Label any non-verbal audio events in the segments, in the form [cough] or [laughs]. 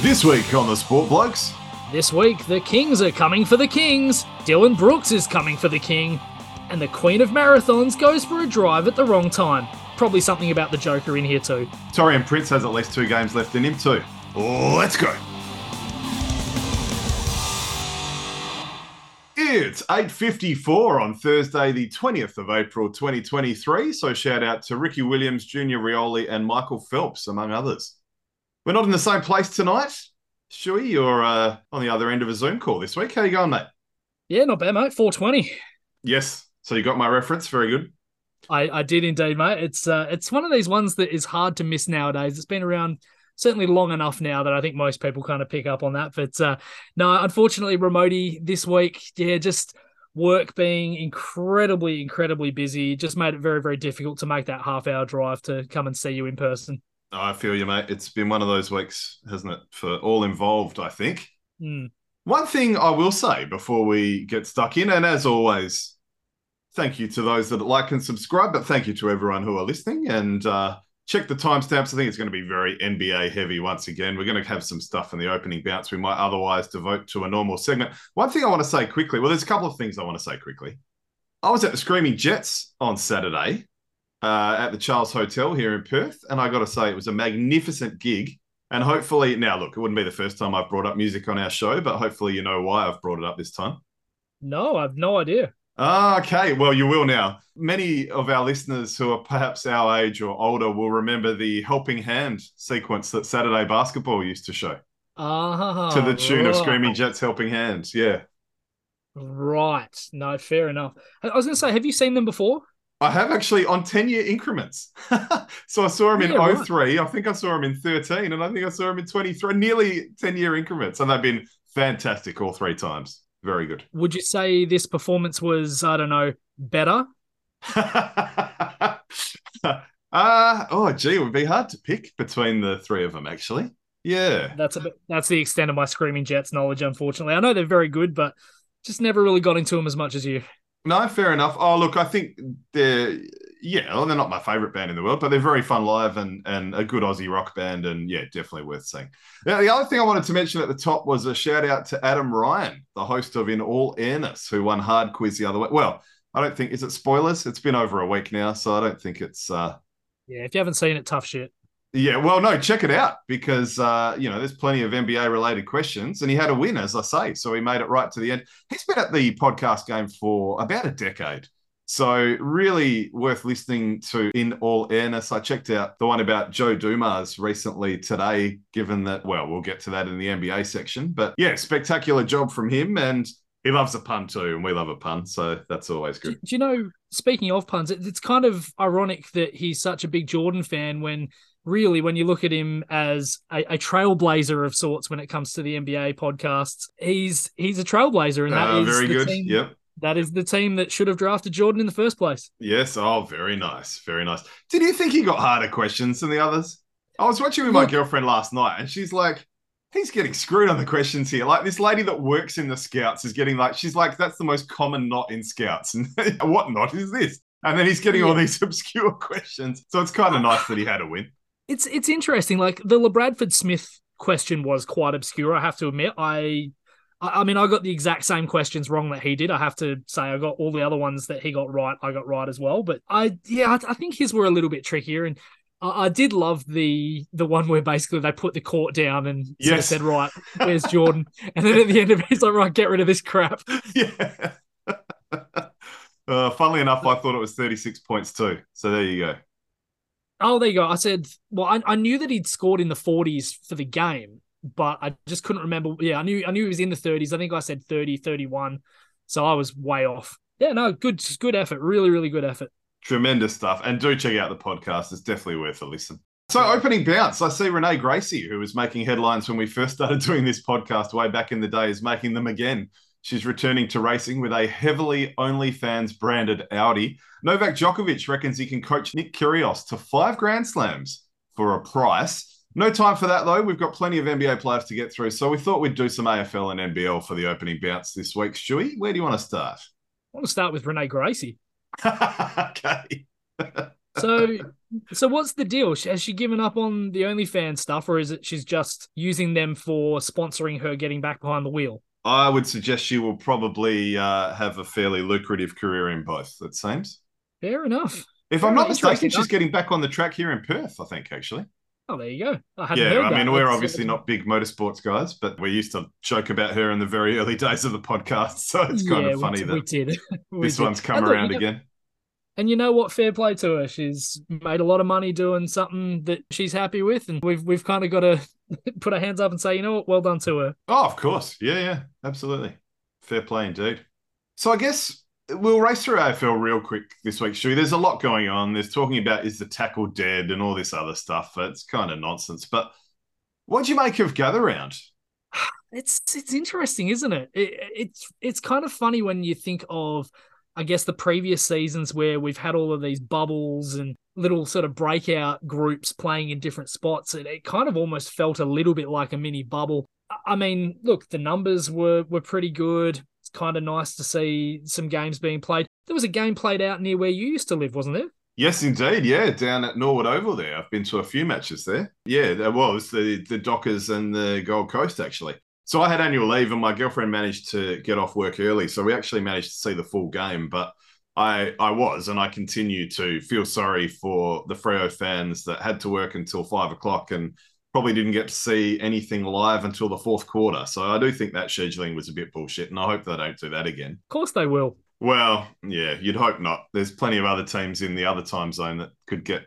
This week on the Sport Blokes. This week, the Kings are coming for the Kings. Dillon Brooks is coming for the King. And the Queen of Marathons goes for a drive at the wrong time. Probably something about the Joker in here too. Taurean Prince has at least two games left in him too. Let's go. It's 8.54 on Thursday, the 20th of April, 2023. So shout out to Ricky Williams, Junior Rioli, and Michael Phelps, among others. We're not in the same place tonight. Shui, you're uh, on the other end of a Zoom call this week. How you going, mate? Yeah, not bad, mate. 420. Yes. So you got my reference. Very good. I, I did indeed, mate. It's uh, it's one of these ones that is hard to miss nowadays. It's been around certainly long enough now that I think most people kind of pick up on that. But uh, no, unfortunately, Remoti this week, yeah, just work being incredibly, incredibly busy just made it very, very difficult to make that half hour drive to come and see you in person. I feel you, mate. It's been one of those weeks, hasn't it, for all involved, I think. Mm. One thing I will say before we get stuck in, and as always, thank you to those that like and subscribe, but thank you to everyone who are listening. And uh, check the timestamps. I think it's going to be very NBA heavy once again. We're going to have some stuff in the opening bounce we might otherwise devote to a normal segment. One thing I want to say quickly well, there's a couple of things I want to say quickly. I was at the Screaming Jets on Saturday uh, at the Charles Hotel here in Perth. And I got to say, it was a magnificent gig. And hopefully, now look, it wouldn't be the first time I've brought up music on our show, but hopefully, you know why I've brought it up this time. No, I've no idea. Ah, Okay, well, you will now. Many of our listeners who are perhaps our age or older will remember the helping hand sequence that Saturday basketball used to show. Uh, to the tune right. of Screaming Jets helping hands. Yeah. Right. No, fair enough. I was going to say, have you seen them before? I have actually on 10 year increments. [laughs] so I saw him in Yeah, right. 03. I think I saw him in 13, and I think I saw him in 23, nearly 10 year increments. And they've been fantastic all three times. Very good. Would you say this performance was, I don't know, better? [laughs] uh, oh, gee, it would be hard to pick between the three of them, actually. Yeah. That's a bit, that's the extent of my Screaming Jets knowledge, unfortunately. I know they're very good, but just never really got into them as much as you. No, fair enough. Oh, look, I think they're yeah, well, they're not my favorite band in the world, but they're very fun live and and a good Aussie rock band, and yeah, definitely worth seeing. Now, the other thing I wanted to mention at the top was a shout out to Adam Ryan, the host of In All Airness, who won Hard Quiz the other way. Well, I don't think is it spoilers. It's been over a week now, so I don't think it's. uh Yeah, if you haven't seen it, tough shit. Yeah, well, no, check it out because uh, you know there's plenty of NBA related questions, and he had a win, as I say, so he made it right to the end. He's been at the podcast game for about a decade, so really worth listening to. In all airness, I checked out the one about Joe Dumars recently today. Given that, well, we'll get to that in the NBA section, but yeah, spectacular job from him, and he loves a pun too, and we love a pun, so that's always Do, good. do you know, speaking of puns, it, it's kind of ironic that he's such a big Jordan fan when really, when you look at him as a, a trailblazer of sorts when it comes to the NBA podcasts, he's he's a trailblazer, and that Uh, is very the good. team- Yep. That is the team that should have drafted Jordan in the first place. Yes. Oh, very nice. Very nice. Did you think he got harder questions than the others? I was watching with my Look- girlfriend last night and she's like, he's getting screwed on the questions here. Like this lady that works in the scouts is getting like, she's like, that's the most common knot in scouts. [laughs] And what knot is this? And then he's getting all these [laughs] obscure questions. So it's kind of nice that he had a win. It's it's interesting. Like the LaBradford Smith question was quite obscure. I have to admit. I, I I mean, I got the exact same questions wrong that he did. I have to say, I got all the other ones that he got right. I got right as well. But I, yeah, I, I think his were a little bit trickier. And I, I did love the the one where basically they put the court down and Yes. said, right, where's Jordan? [laughs] and then at the end of it, he's like, right, get rid of this crap. [laughs] yeah. [laughs] uh, funnily enough, I thought it was 36 points too. So there you go. Oh, there you go. I said, well, I, I knew that he'd scored in the 40s for the game, but I just couldn't remember. Yeah, I knew I knew he was in the 30s. I think I said 30, 31. So I was way off. Yeah, no, good good effort. Really, really good effort. Tremendous stuff. And do check out the podcast. It's definitely worth a listen. So, opening bounce, I see Renee Gracie, who was making headlines when we first started doing this podcast way back in the day, is making them again. She's returning to racing with a heavily OnlyFans branded Audi. Novak Djokovic reckons he can coach Nick Kyrgios to five Grand Slams for a price. No time for that though. We've got plenty of NBA players to get through, so we thought we'd do some AFL and NBL for the opening bounce this week. Stewie, where do you want to start? I want to start with Renee Gracie. [laughs] okay. [laughs] So So what's the deal? Has she given up on the OnlyFans stuff, or is it she's just using them for sponsoring her getting back behind the wheel? I would suggest she will probably uh, have a fairly lucrative career in both. It seems. Fair enough. If I'm not mistaken, she's getting back on the track here in Perth. I think actually. Oh, there you go. I yeah, I mean, we're obviously not big motorsports guys, but we used to joke about her in the very early days of the podcast. [laughs] So it's kind yeah, of funny we, that we did. [laughs] we this did. one's come around you know, again. And you know what? Fair play to her. She's made a lot of money doing something that she's happy with, and we've we've kind of got to [laughs] put our hands up and say, you know what? Well done to her. Oh, of course. Yeah, yeah, absolutely. Fair play indeed. So I guess we'll race through AFL real quick this week, Stu. There's a lot going on. There's talking about is the tackle dead and all this other stuff. It's kind of nonsense. But what do you make of Gather Round? [sighs] It's it's interesting, isn't it? it? It's it's kind of funny when you think of, I guess, the previous seasons where we've had all of these bubbles and little sort of breakout groups playing in different spots. It, it kind of almost felt a little bit like a mini bubble. I mean, look, the numbers were were pretty good it's kind of nice to see some games being played. There was a game played out near where you used to live, wasn't there? Yes, indeed. Yeah, down at Norwood Oval there. I've been to a few matches there. Yeah, there was the the Dockers and the Gold Coast actually. So I had annual leave, and my girlfriend managed to get off work early, so we actually managed to see the full game. But I I was, and I continue to feel sorry for the Freo fans that had to work until five o'clock and probably didn't get to see anything live until the fourth quarter. So I do think that scheduling was a bit bullshit, and I hope they don't do that again. Of course they will. Well, yeah, you'd hope not. There's plenty of other teams in the other time zone that could get.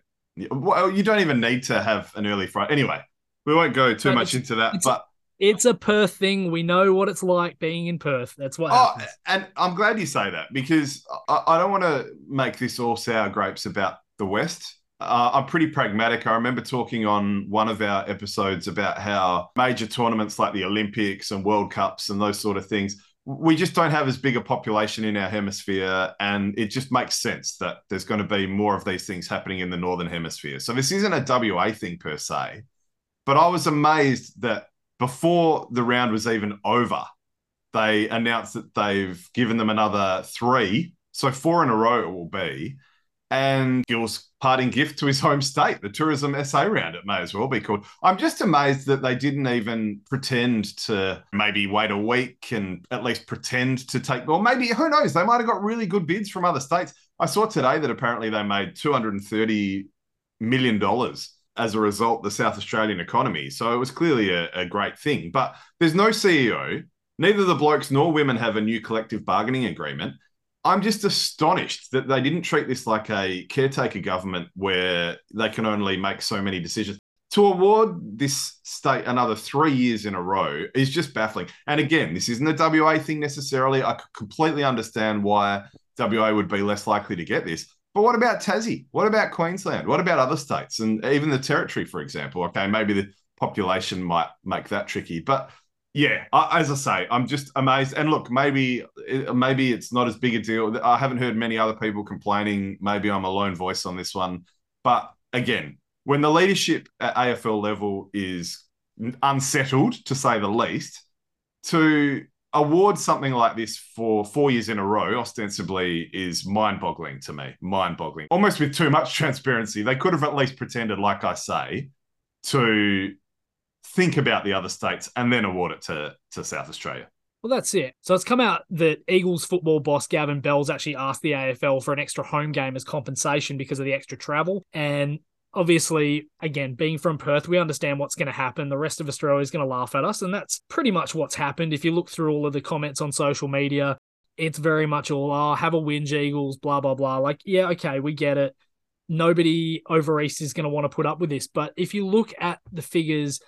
Well, you don't even need to have an early Friday. Anyway, we won't go too no, much into that, but. It's a Perth thing. We know what it's like being in Perth. That's what. Oh, happens. and I'm glad you say that because I, I don't want to make this all sour grapes about the West uh, I'm pretty pragmatic. I remember talking on one of our episodes about how major tournaments like the Olympics and World Cups and those sort of things, we just don't have as big a population in our hemisphere. And it just makes sense that there's going to be more of these things happening in the Northern Hemisphere. So this isn't a WA thing per se. But I was amazed that before the round was even over, they announced that they've given them another three. So four in a row it will be and Gill's parting gift to his [laughs] home state, the Tourism SA round, it may as well be called. I'm just amazed that they didn't even pretend to maybe wait a week and at least pretend to take, or maybe, who knows, they might have got really good bids from other states. I saw today that apparently they made $230 million as a result, the South Australian economy. So it was clearly a, a great thing. But there's no CEO. Neither the blokes nor women have a new collective bargaining agreement. I'm just astonished that they didn't treat this like a caretaker government where they can only make so many decisions. To award this state another three years in a row is just baffling. And again, this isn't a WA thing necessarily. I could completely understand why WA would be less likely to get this. But what about Tassie? What about Queensland? What about other states? And even the territory, for example. Okay, maybe the population might make that tricky. But yeah, as I say, I'm just amazed. And look, maybe uh, maybe it's not as big a deal. I haven't heard many other people complaining. Maybe I'm a lone voice on this one. But again, when the leadership at AFL level is unsettled, to say the least, to award something like this for four years in a row, ostensibly, is mind boggling to me. Mind boggling. Almost with too much [laughs] transparency. They could have at least pretended, like I say, to think about the other states and then award it to, to South Australia. Well, that's it. So it's come out that Eagles football boss Gavin Bell's actually asked the AFL for an extra home game as compensation because of the extra travel. And obviously, again, being from Perth, we understand what's going to happen. The rest of Australia is going to laugh at us. And that's pretty much what's happened. If you look through all of the comments on social media, it's very much all, oh, have a whinge, Eagles, blah, blah, blah. Like, yeah, okay, we get it. Nobody over East is going to want to put up with this. But if you look at the figures,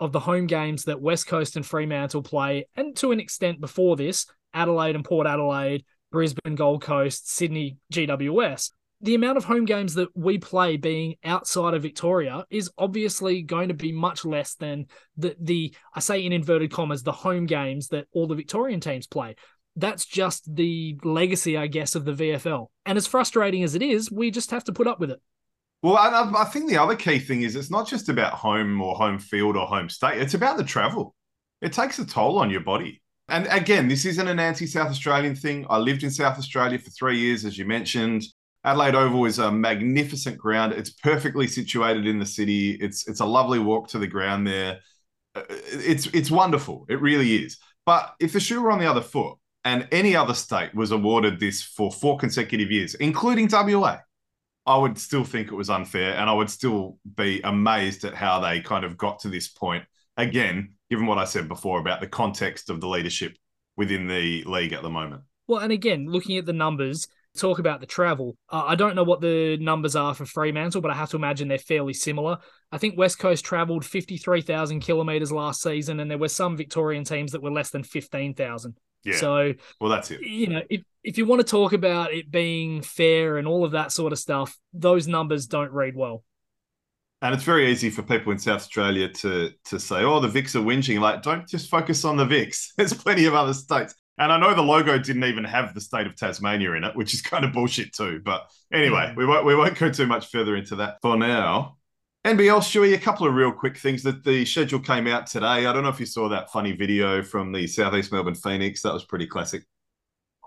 of the home games that West Coast and Fremantle play, and to an extent before this, Adelaide and Port Adelaide, Brisbane, Gold Coast, Sydney, GWS. The amount of home games that we play being outside of Victoria is obviously going to be much less than the the I say in inverted commas the home games that all the Victorian teams play. That's just the legacy, I guess, of the VFL. And as frustrating as it is, we just have to put up with it. Well, I, I, think the other key thing is it's not just about home or home field or home state. It's about the travel. It takes a toll on your body. And again, this isn't an anti South Australian thing. I lived in South Australia for three years, as you mentioned. Adelaide Oval is a magnificent ground. It's perfectly situated in the city. It's it's a lovely walk to the ground there. Uh, it's it's wonderful. It really is. But if the shoe were on the other foot and any other state was awarded this for four consecutive years, including WA, I would still think it was unfair and I would still be amazed at how they kind of got to this point. Again, given what I said before about the context of the leadership within the league at the moment. Well, and again, looking at the numbers, talk about the travel. Uh, I don't know what the numbers are for Fremantle, but I have to imagine they're fairly similar. I think West Coast travelled 53,000 kilometres last season, and there were some Victorian teams that were less than 15,000. Yeah. So, well, that's it. You know, if, if you want to talk about it being fair and all of that sort of stuff, those numbers don't read well. And it's very easy for people in South Australia to to say, "Oh, the Vics are whinging." Like, don't just focus on the Vics. [laughs] There's plenty of other states. And I know the logo didn't even have the state of Tasmania in it, which is kind of bullshit too. But anyway, we won't we won't go too much further into that for now. NBL, Stewie, a couple of real quick things that the schedule came out today. I don't know if you saw that funny video from the Southeast Melbourne Phoenix. That was pretty classic.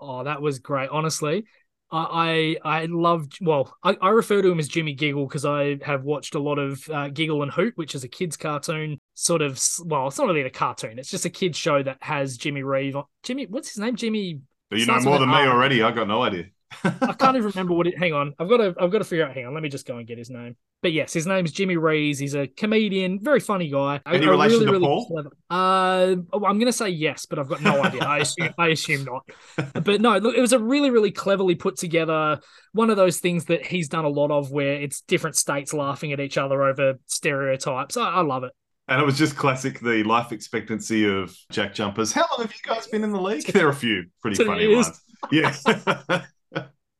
Oh, that was great. Honestly, I I loved. Well, I, I refer to him as Jimmy Giggle because I have watched a lot of uh, Giggle and Hoot, which is a kids' cartoon. Sort of. Well, it's not really a cartoon. It's just a kids' show that has Jimmy Reeve. Jimmy, what's his name? Jimmy. You know more than me already. I got no idea. I can't even remember what it. Hang on, I've got to. I've got to figure out. Hang on, let me just go and get his name. But yes, his name's Jimmy Rees. He's a comedian, very funny guy. Any a, relation really, to really Paul? Clever. Uh, oh, I'm going to say yes, but I've got no idea. I assume. I assume not. [laughs] But no, look, it was a really, really cleverly put together. One of those things that he's done a lot of, where it's different states laughing at each other over stereotypes. I, I love it. And it was just classic the life expectancy of Jack Jumpers. How long have you guys been in the league? There are a few pretty [laughs] funny ones. Yeah. [laughs]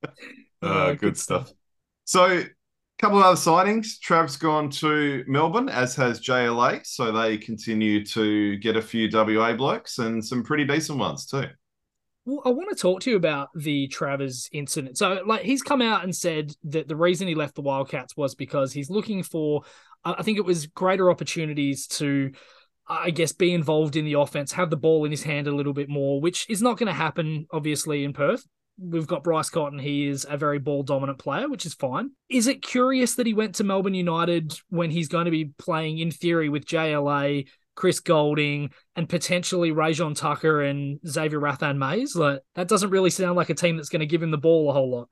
[laughs] uh, good stuff. So, a couple of other sightings. Trav's gone to Melbourne, as has JLA. So they continue to get a few WA blokes and some pretty decent ones too. Well, I want to talk to you about the Travers incident. So, like, he's come out and said that the reason he left the Wildcats was because he's looking for, I think it was greater opportunities to, I guess, be involved in the offense, have the ball in his hand a little bit more, which is not going to happen, obviously, in Perth we've got Bryce Cotton. He is a very ball dominant player, which is fine. Is it curious that he went to Melbourne United when he's going to be playing in theory with JLA, Chris Goulding, and potentially Rayjon Tucker and Xavier Rathan-Mayes? Like that doesn't really sound like a team that's going to give him the ball a whole lot.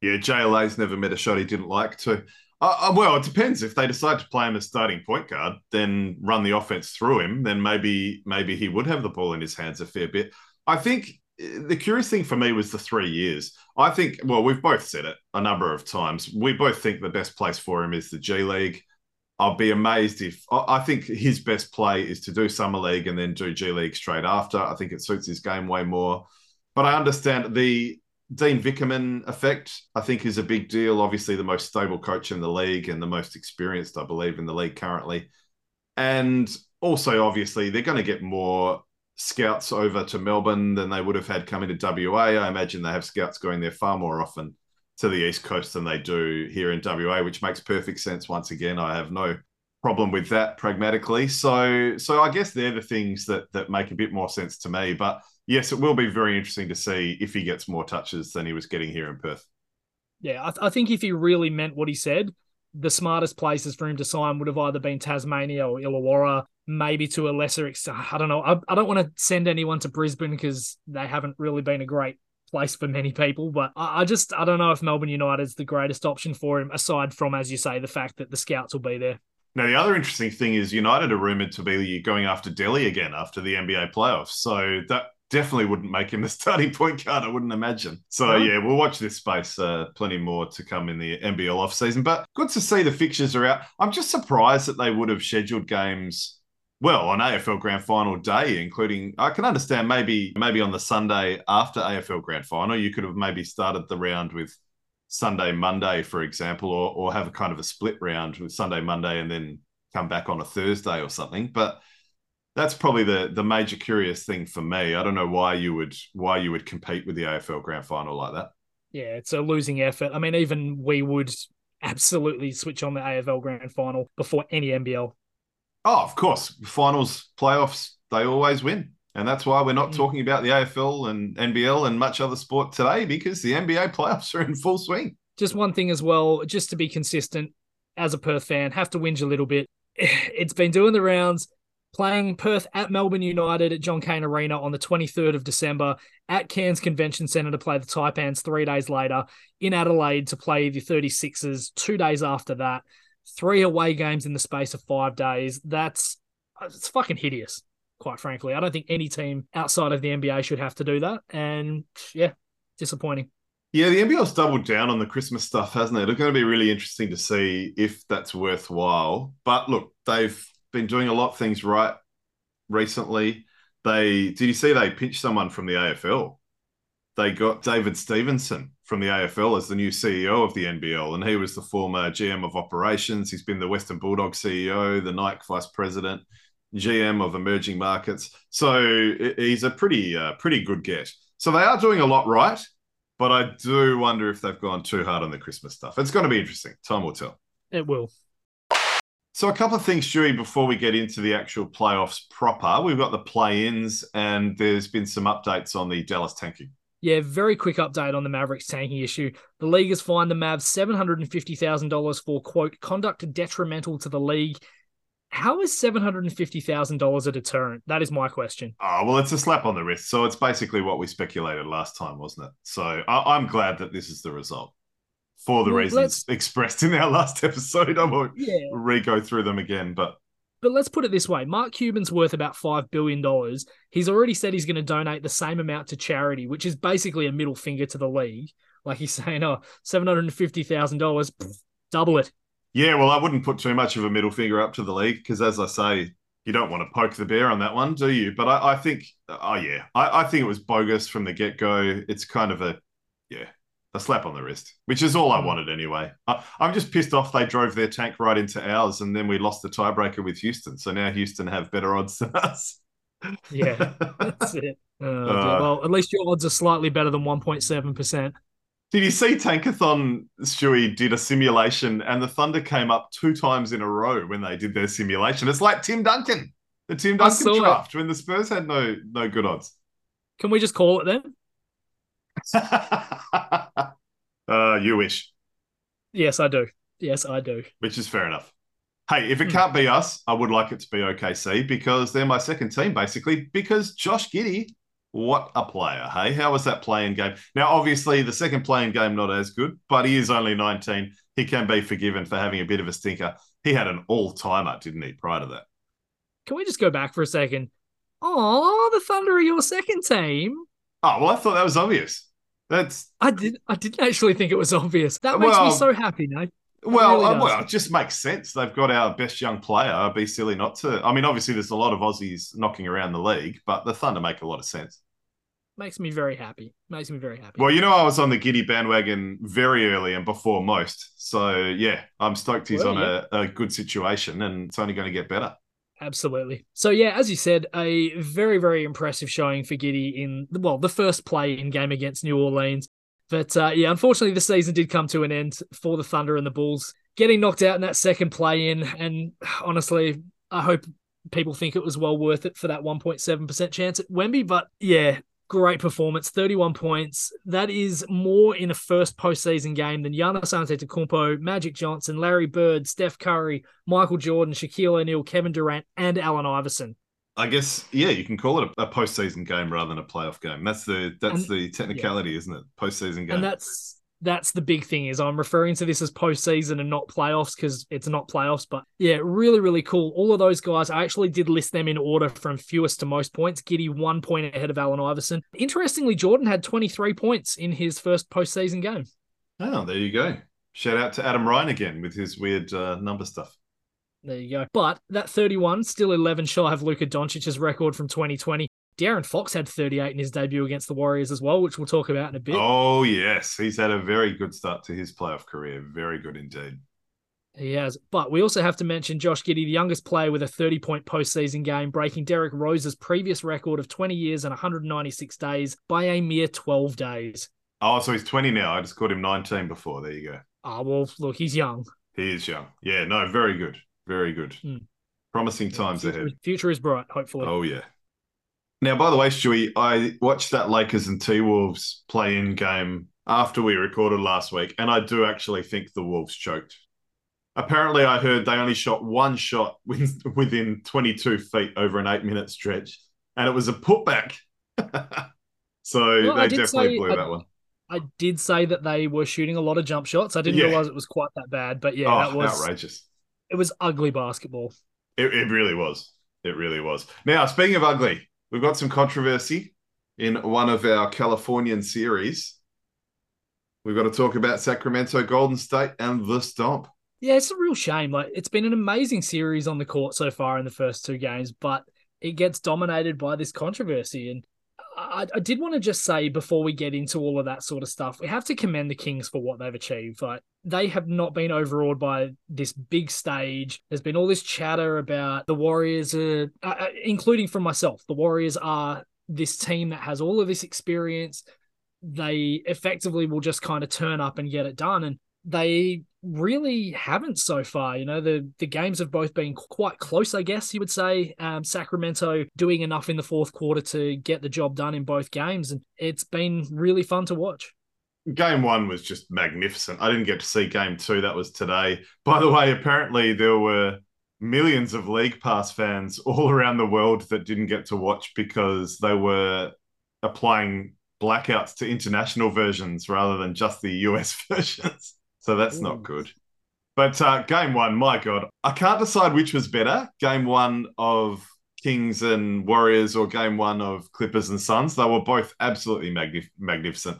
Yeah, JLA's never met a shot he didn't like to. Uh, uh, well, it depends. If they decide to play him as starting point guard, then run the offense through him, then maybe maybe he would have the ball in his hands a fair bit. I think the curious thing for me was the three years. I think, well, we've both said it a number of times. We both think the best place for him is the G League. I'll be amazed if I think his best play is to do Summer League and then do G League straight after. I think it suits his game way more. But I understand the Dean Vickerman effect, I think, is a big deal. Obviously, the most stable coach in the league and the most experienced, I believe, in the league currently. And also, obviously, they're going to get more scouts over to Melbourne than they would have had coming to WA. I imagine they have scouts going there far more often to the East Coast than they do here in WA, which makes perfect sense. Once again, I have no problem with that pragmatically. So, so I guess they're the things that that make a bit more sense to me. But yes, it will be very interesting to see if he gets more touches than he was getting here in Perth. Yeah, I, th- I think if he really meant what he said, the smartest places for him to sign would have either been Tasmania or Illawarra, maybe to a lesser extent. I don't know. I, I don't want to send anyone to Brisbane because they haven't really been a great place for many people. But I, I just I don't know if Melbourne United is the greatest option for him, aside from, as you say, the fact that the scouts will be there. Now, the other interesting thing is United are rumored to be going after Delly again after the NBA playoffs. So that definitely wouldn't make him the [laughs] starting point guard, I wouldn't imagine. So, yeah, we'll watch this space. Uh, plenty more to come in the NBL off season. But good to see the fixtures are out. I'm just surprised that they would have scheduled games well, on AFL Grand Final day, including I can understand maybe maybe on the Sunday after AFL Grand Final, you could have maybe started the round with Sunday, Monday, for example, or or have a kind of a split round with Sunday, Monday, and then come back on a Thursday or something. But that's probably the the major curious thing for me. I don't know why you would why you would compete with the AFL Grand Final like that. Yeah, it's a losing effort. I mean, even we would absolutely switch on the AFL Grand Final before any NBL Oh, of course. Finals, playoffs, they always win. And that's why we're not mm. talking about the AFL and NBL and much other sport today because the NBA playoffs are in full swing. just one thing as well, just to be consistent as a Perth fan, have to whinge a little bit. [sighs] It's been doing the rounds, playing Perth at Melbourne United at John Cain Arena on the 23rd of December, at Cairns Convention Centre to play the Taipans three days later, in Adelaide to play the 36ers two days after that, three away games in the space of five days. That's it's fucking hideous, quite frankly. I don't think any team outside of the NBA should have to do that. And yeah, disappointing. Yeah, the NBL's doubled down on the Christmas stuff, hasn't it? It's going to be really interesting to see if that's worthwhile. But look, they've been doing a lot of things right recently. They did you see they pinched someone from the AFL? They got David Stevenson from the AFL as the new CEO of the NBL, and he was the former GM of operations. He's been the Western Bulldogs CEO, the Nike vice president, GM of emerging markets. So he's a pretty uh, pretty good get. So they are doing a lot right, but I do wonder if they've gone too hard on the Christmas stuff. It's going to be interesting. Time will tell. It will. So a couple of things, Stewie, before we get into the actual playoffs proper. We've got the play-ins, and there's been some updates on the Dallas tanking. Yeah, very quick update on the Mavericks tanking issue. The league has fined the Mavs $750,000 for, quote, conduct detrimental to the league. How is $750,000 a deterrent? That is my question. Oh, well, it's a slap on the wrist. So it's basically what we speculated last time, wasn't it? So I- am glad that this is the result for the well, reasons [laughs] expressed in our last episode. I won't yeah. re go through them again, but but let's put it this way Mark Cuban's worth about $5 billion. He's already said he's going to donate the same amount to charity, which is basically a middle finger to the league. Like he's saying, oh, $750,000, double it. Yeah, well, I wouldn't put too much of a middle finger up to the league because, as I say, you don't want to poke the bear on that one, do you? But I, I think, oh, yeah, I, I think it was bogus from the get go. It's kind of a, a slap on the wrist, which is all I hmm. wanted anyway. I, am just pissed off they drove their tank right into ours and then we lost the tiebreaker with Houston. So now Houston have better odds than us. yeah, [laughs] that's it. Uh, uh, well, at least your odds are slightly better than 1.7%. Did you see Tankathon, Stewie, did a simulation and the Thunder came up two times in a row when they did their simulation? It's like Tim Duncan, the Tim Duncan draft it. when the Spurs had no no good odds. Can we just call it then? [laughs] uh, you wish. Yes, I do. Yes, I do. Which is fair enough. Hey, if it hmm. can't be us, I would like it to be OKC because they're my second team, basically. Because Josh Giddey, what a player, hey? How was that playing game? Now, obviously, the second playing game not as good, but he is only 19. He can be forgiven for having a bit of a stinker. He had an all timer, didn't he, prior to that? Can we just go back for a second? Oh, the Thunder are your second team. Oh, well, I thought that was obvious. That's I did I didn't actually think it was obvious. That makes well, me so happy, no. Well, really uh, well, it just makes sense. They've got our best young player. I'd be silly not to. I mean, obviously, there's a lot of Aussies knocking around the league, but the Thunder make a lot of sense. Makes me very happy. Makes me very happy. Well, you know, I was on the Giddey bandwagon very early and before most. So, yeah, I'm stoked he's well, on yeah. a, a good situation and it's only going to get better. Absolutely. So yeah, as you said, a very very impressive showing for Giddey in well the first play in game against New Orleans. But uh, yeah, unfortunately, the season did come to an end for the Thunder and the Bulls, getting knocked out in that second play in. And honestly, I hope people think it was well worth it for that 1.7% chance at Wemby. But yeah, great performance, 31 points. That is more in a first postseason game than Giannis Antetokounmpo, Magic Johnson, Larry Bird, Steph Curry, Michael Jordan, Shaquille O'Neal, Kevin Durant, and Allen Iverson. I guess yeah, you can call it a, a postseason game rather than a playoff game. That's the that's and, the technicality, yeah. isn't it? Postseason game. And that's that's the big thing is I'm referring to this as postseason and not playoffs because it's not playoffs. But yeah, really, really cool. All of those guys, I actually did list them in order from fewest to most points. Giddey one point ahead of Allen Iverson. Interestingly, Jordan had 23 points in his first postseason game. Oh, there you go. Shout out to Adam Ryan again with his weird uh, number stuff. There you go. But that 31, still 11 shy of Luka Doncic's record from 2020. De'Aaron Fox had 38 in his debut against the Warriors as well, which we'll talk about in a bit. Oh, yes. He's had a very good start to his playoff career. Very good indeed. He has. But we also have to mention Josh Giddey, the youngest player with a 30 point postseason game, breaking Derrick Rose's previous record of 20 years and 196 days by a mere 12 days. Oh, so he's 20 now. I just called him 19 before. There you go. Oh, well, look, he's young. He is young. Yeah, no, very good. Very good. Mm. Promising times future, ahead. Future is bright, hopefully. Oh, yeah. Now, by the way, Stewie, I watched that Lakers and T Wolves play in game after we recorded last week, and I do actually think the Wolves choked. Apparently, I heard they only shot one shot [laughs] within 22 feet over an eight minute stretch, and it was a putback. [laughs] so well, they definitely say, blew I, that one. I did say that they were shooting a lot of jump shots. I didn't yeah. realize it was quite that bad, but yeah, oh, that was outrageous. It was ugly basketball. It, it really was. It really was. Now, speaking of ugly, we've got some controversy in one of our Californian series. We've got to talk about Sacramento Golden State and the Stomp. Yeah, it's a real shame. Like it's been an amazing series on the court so far in the first two games, but it gets dominated by this controversy. And I, I, did want to just say before we get into all of that sort of stuff, we have to commend the Kings for what they've achieved. Like they have not been overawed by this big stage. There's been all this chatter about the Warriors, are, uh, uh, including from myself. The Warriors are this team that has all of this experience. They effectively will just kind of turn up and get it done. And they really haven't so far. You know, the the games have both been quite close, I guess you would say. Um, Sacramento doing enough in the fourth quarter to get the job done in both games, and it's been really fun to watch. Game one was just magnificent. I didn't get to see game two. That was today. By the way, apparently there were millions of League Pass fans all around the world that didn't get to watch because they were applying blackouts to international versions rather than just the US [laughs] versions. So that's Ooh. not good. But uh, game one, my God, I can't decide which was better. Game one of Kings and Warriors or game one of Clippers and Suns. They were both absolutely magnif- magnificent.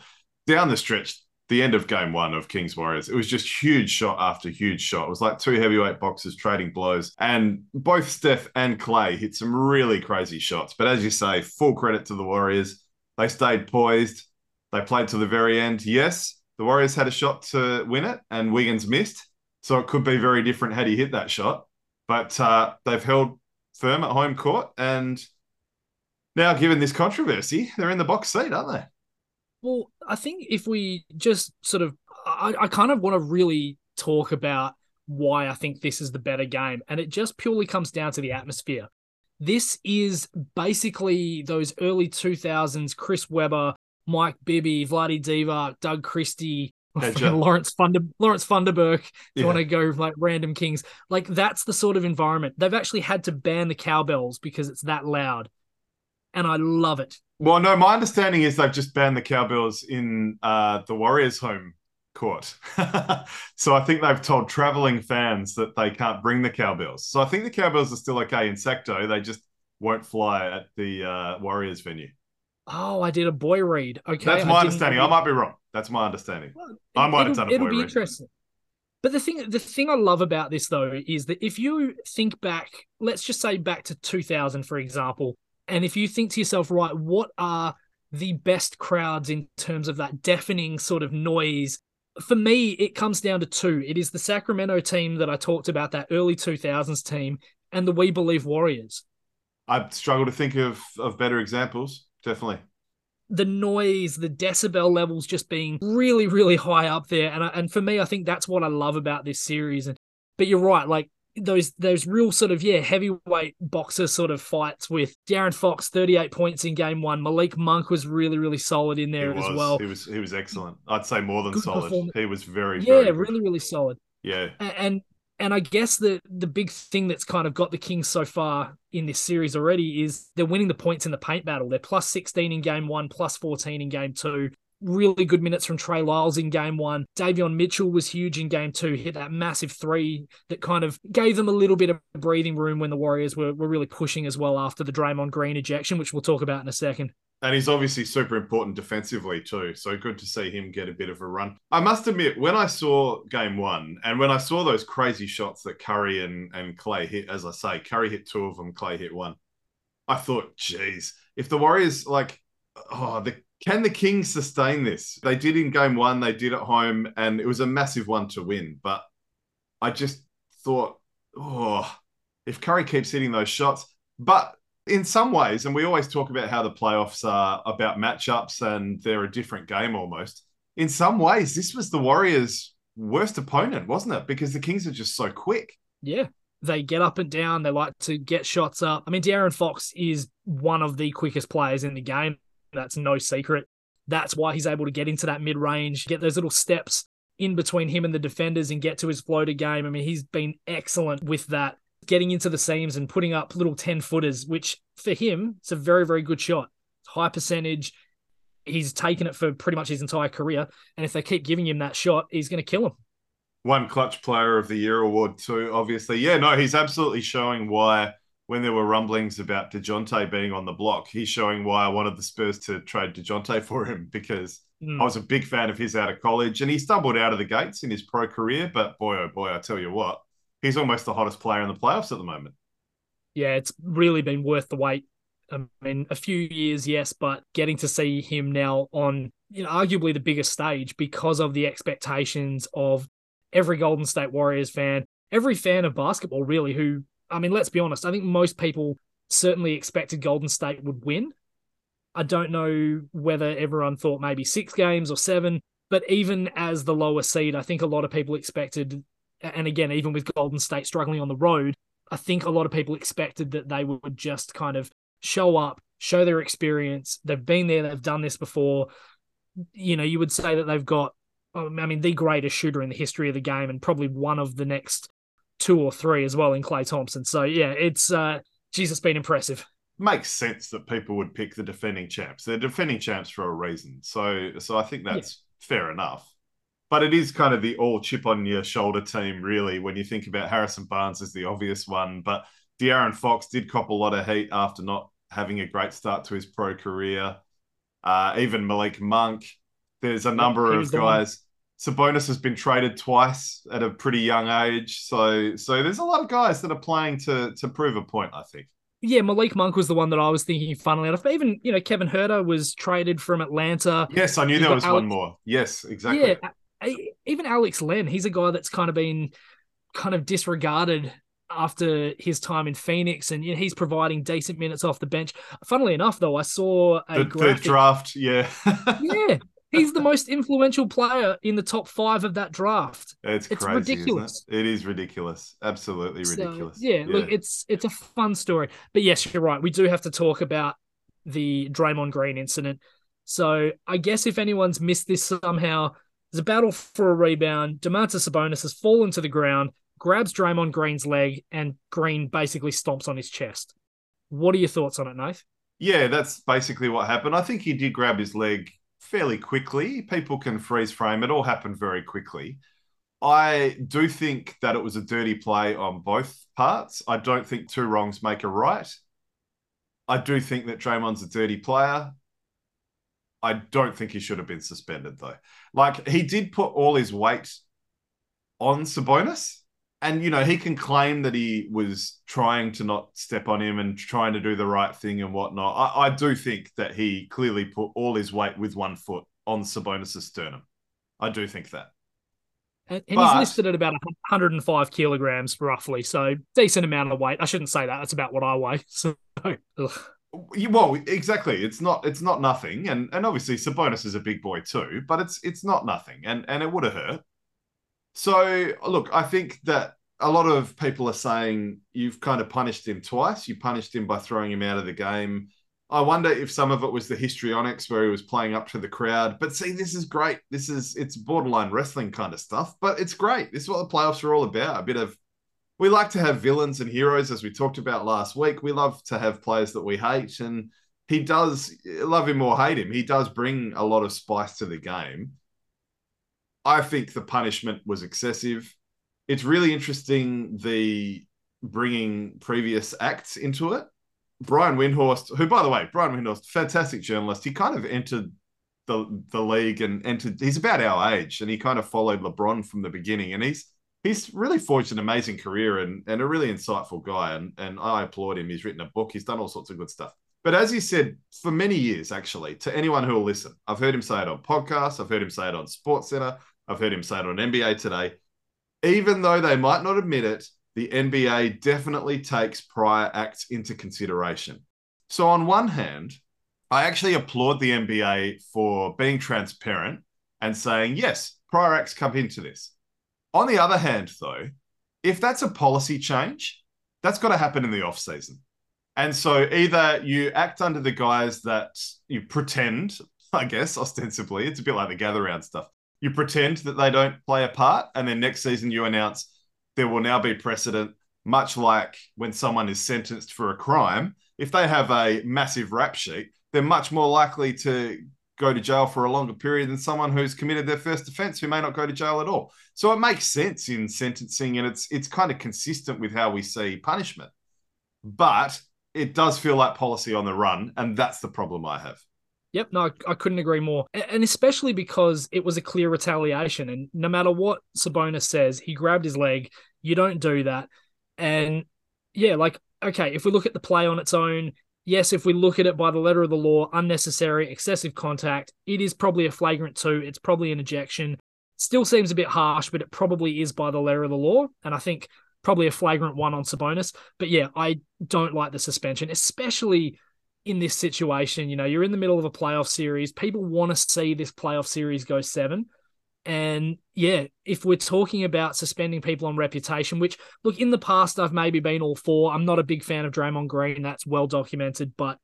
Down the stretch, the end of game one of Kings Warriors, it was just huge shot after huge shot. It was like two heavyweight boxers trading blows. And both Steph and Klay hit some really crazy shots. But as you say, full credit to the Warriors. They stayed poised. They played to the very end. Yes, the Warriors had a shot to win it, and Wiggins missed. So it could be very different had he hit that shot. But uh, they've held firm at home court, and now, given this controversy, they're in the box seat, aren't they? Well, I think if we just sort of, I, I kind of want to really talk about why I think this is the better game, and it just purely comes down to the atmosphere. This is basically those early 2000s Chris Webber, Mike Bibby, Vlade Divac, Doug Christie, [laughs] Lawrence Funder, Lawrence Funderburke. If yeah. you want to go like random kings, like that's the sort of environment they've actually had to ban the cowbells because it's that loud, and I love it. Well, no, my understanding is they've just banned the cowbells in uh, the Warriors' home court. [laughs] so I think they've told traveling fans that they can't bring the cowbells. So I think the cowbells are still okay in Sacto. They just won't fly at the uh, Warriors venue. Oh, I did a boy read. Okay, that's my understanding. I might be wrong. That's my understanding. Well, I might have done a boy it'll be read. Interesting. But the thing, the thing I love about this though is that if you think back, let's just say back to 2000, for example, and if you think to yourself, right, what are the best crowds in terms of that deafening sort of noise? For me, it comes down to two. It is the Sacramento team that I talked about, that early 2000s team, and the We Believe Warriors. I struggle to think of, of better examples definitely. The noise, the decibel levels just being really, really high up there, and and for me, I think that's what I love about this series. And but you're right, like those those real sort of yeah heavyweight boxer sort of fights with De'Aaron Fox 38 points in game one. Malik Monk was really really solid in there as well. He was he was excellent. I'd say more than Good solid. He was very yeah very really really solid. Yeah, and and I guess the the big thing that's kind of got the Kings so far in this series already is they're winning the points in the paint battle. They're plus 16 in game one, plus 14 in game two. Really good minutes from Trey Lyles in game one. Davion Mitchell was huge in game two, hit that massive three that kind of gave them a little bit of breathing room when the Warriors were, were really pushing as well after the Draymond Green ejection, which we'll talk about in a second. And he's obviously super important defensively too. So good to see him get a bit of a run. I must admit, when I saw game one and when I saw those crazy shots that Curry and, and Klay hit, as I say, Curry hit two of them, Klay hit one. I thought, geez, if the Warriors like, oh, the, can the Kings sustain this? They did in game one, they did at home, and it was a massive one to win. But I just thought, oh, if Curry keeps hitting those shots, but in some ways, and we always talk about how the playoffs are about matchups and they're a different game almost. In some ways, this was the Warriors' worst opponent, wasn't it? Because the Kings are just so quick. Yeah. They get up and down. They like to get shots up. I mean, De'Aaron Fox is one of the quickest players in the game. That's no secret. That's why he's able to get into that mid range, get those little steps in between him and the defenders and get to his floater game. I mean, he's been excellent with that, getting into the seams and putting up little 10 footers, which for him, it's a very, very good shot. High percentage. He's taken it for pretty much his entire career. And if they keep giving him that shot, he's going to kill him. One clutch player of the year award, too, obviously. Yeah, no, he's absolutely showing why when there were rumblings about Dejounte being on the block, he's showing why I wanted the Spurs to trade Dejounte for him because mm. I was a big fan of his out of college and he stumbled out of the gates in his pro career. But boy, oh boy, I tell you what, he's almost the hottest player in the playoffs at the moment. Yeah, it's really been worth the wait. I mean, a few years, yes, but getting to see him now on, you know, arguably the biggest stage because of the expectations of every Golden State Warriors fan, every fan of basketball, really, who I mean, let's be honest. I think most people certainly expected Golden State would win. I don't know whether everyone thought maybe six games or seven, but even as the lower seed, I think a lot of people expected, and again, even with Golden State struggling on the road, I think a lot of people expected that they would just kind of show up, show their experience. They've been there, they've done this before. You know, you would say that they've got, I mean, the greatest shooter in the history of the game and probably one of the next two or three as well in Klay Thompson. So yeah, it's uh Jesus been impressive. Makes sense that people would pick the defending champs. They're defending champs for a reason. So so I think that's yeah. fair enough. But it is kind of the all chip on your shoulder team, really, when you think about Harrison Barnes as the obvious one. But De'Aaron Fox did cop a lot of heat after not having a great start to his pro career. Uh, even Malik Monk. There's a number of guys. Sabonis has been traded twice at a pretty young age, so so there's a lot of guys that are playing to to prove a point. I think. Yeah, Malik Monk was the one that I was thinking, funnily enough. But even you know Kevin Huerter was traded from Atlanta. Yes, I knew there was Alex, one more. Yes, exactly. Yeah, even Alex Len, he's a guy that's kind of been kind of disregarded after his time in Phoenix, and you know, he's providing decent minutes off the bench. Funnily enough, though, I saw a the, graphic, the draft. Yeah, yeah, He's the most influential player in the top five of that draft. It's, it's crazy, ridiculous. It? it is ridiculous. Absolutely ridiculous. So, yeah, yeah, look, it's it's a fun story. But yes, you're right. We do have to talk about the Draymond Green incident. So I guess if anyone's missed this somehow, there's a battle for a rebound. Domantas Sabonis has fallen to the ground, grabs Draymond Green's leg, and Green basically stomps on his chest. What are your thoughts on it, Nath? Yeah, that's basically what happened. I think he did grab his leg fairly quickly. People can freeze frame. It all happened very quickly. I do think that it was a dirty play on both parts. I don't think two wrongs make a right. I do think that Draymond's a dirty player. I don't think he should have been suspended though. Like he did put all his weight on Sabonis and you know he can claim that he was trying to not step on him and trying to do the right thing and whatnot. I, I do think that he clearly put all his weight with one foot on Sabonis' sternum. I do think that. And, and but, he's listed at about 105 kilograms roughly, so decent amount of weight. I shouldn't say that. That's about what I weigh. [laughs] So, well, exactly. It's not. It's not nothing, and and obviously Sabonis is a big boy too, but it's it's not nothing, and and it would have hurt. So, look, I think that a lot of people are saying you've kind of punished him twice. You punished him by throwing him out of the game. I wonder if some of it was the histrionics where he was playing up to the crowd. But see, this is great. This is it's borderline wrestling kind of stuff, but it's great. This is what the playoffs are all about. A bit of we like to have villains and heroes, as we talked about last week. We love to have players that we hate, and he does love him or hate him. He does bring a lot of spice to the game. I think the punishment was excessive. It's really interesting the bringing previous acts into it. Brian Windhorst, who by the way, Brian Windhorst, fantastic journalist. He kind of entered the the league and entered. He's about our age, and he kind of followed LeBron from the beginning. And he's he's really forged an amazing career and, and a really insightful guy. And and I applaud him. He's written a book. He's done all sorts of good stuff. But as he said, for many years, actually, to anyone who will listen, I've heard him say it on podcasts. I've heard him say it on Sports Center. I've heard him say it on NBA today. Even though they might not admit it, the NBA definitely takes prior acts into consideration. So, on one hand, I actually applaud the NBA for being transparent and saying, yes, prior acts come into this. On the other hand, though, if that's a policy change, that's got to happen in the off season. And so either you act under the guise that you pretend I guess, ostensibly. It's a bit like the gather round stuff. You pretend that they don't play a part, and then next season you announce there will now be precedent, much like when someone is sentenced for a crime. If they have a massive rap sheet, they're much more likely to go to jail for a longer period than someone who's committed their first offense who may not go to jail at all. So it makes sense in sentencing and it's it's kind of consistent with how we see punishment. But it does feel like policy on the run and that's the problem I have. Yep, no, I couldn't agree more. And especially because it was a clear retaliation. And no matter what Sabonis says, he grabbed his leg. You don't do that. And yeah, like, okay, if we look at the play on its own, yes, if we look at it by the letter of the law, unnecessary, excessive contact, it is probably a flagrant two. It's probably an ejection. Still seems a bit harsh, but it probably is by the letter of the law. And I think probably a flagrant one on Sabonis. But yeah, I don't like the suspension, especially in this situation. You know, you're in the middle of a playoff series. People want to see this playoff series go seven. And yeah, if we're talking about suspending people on reputation, which look in the past I've maybe been all for. I'm not a big fan of Draymond Green. That's well documented, but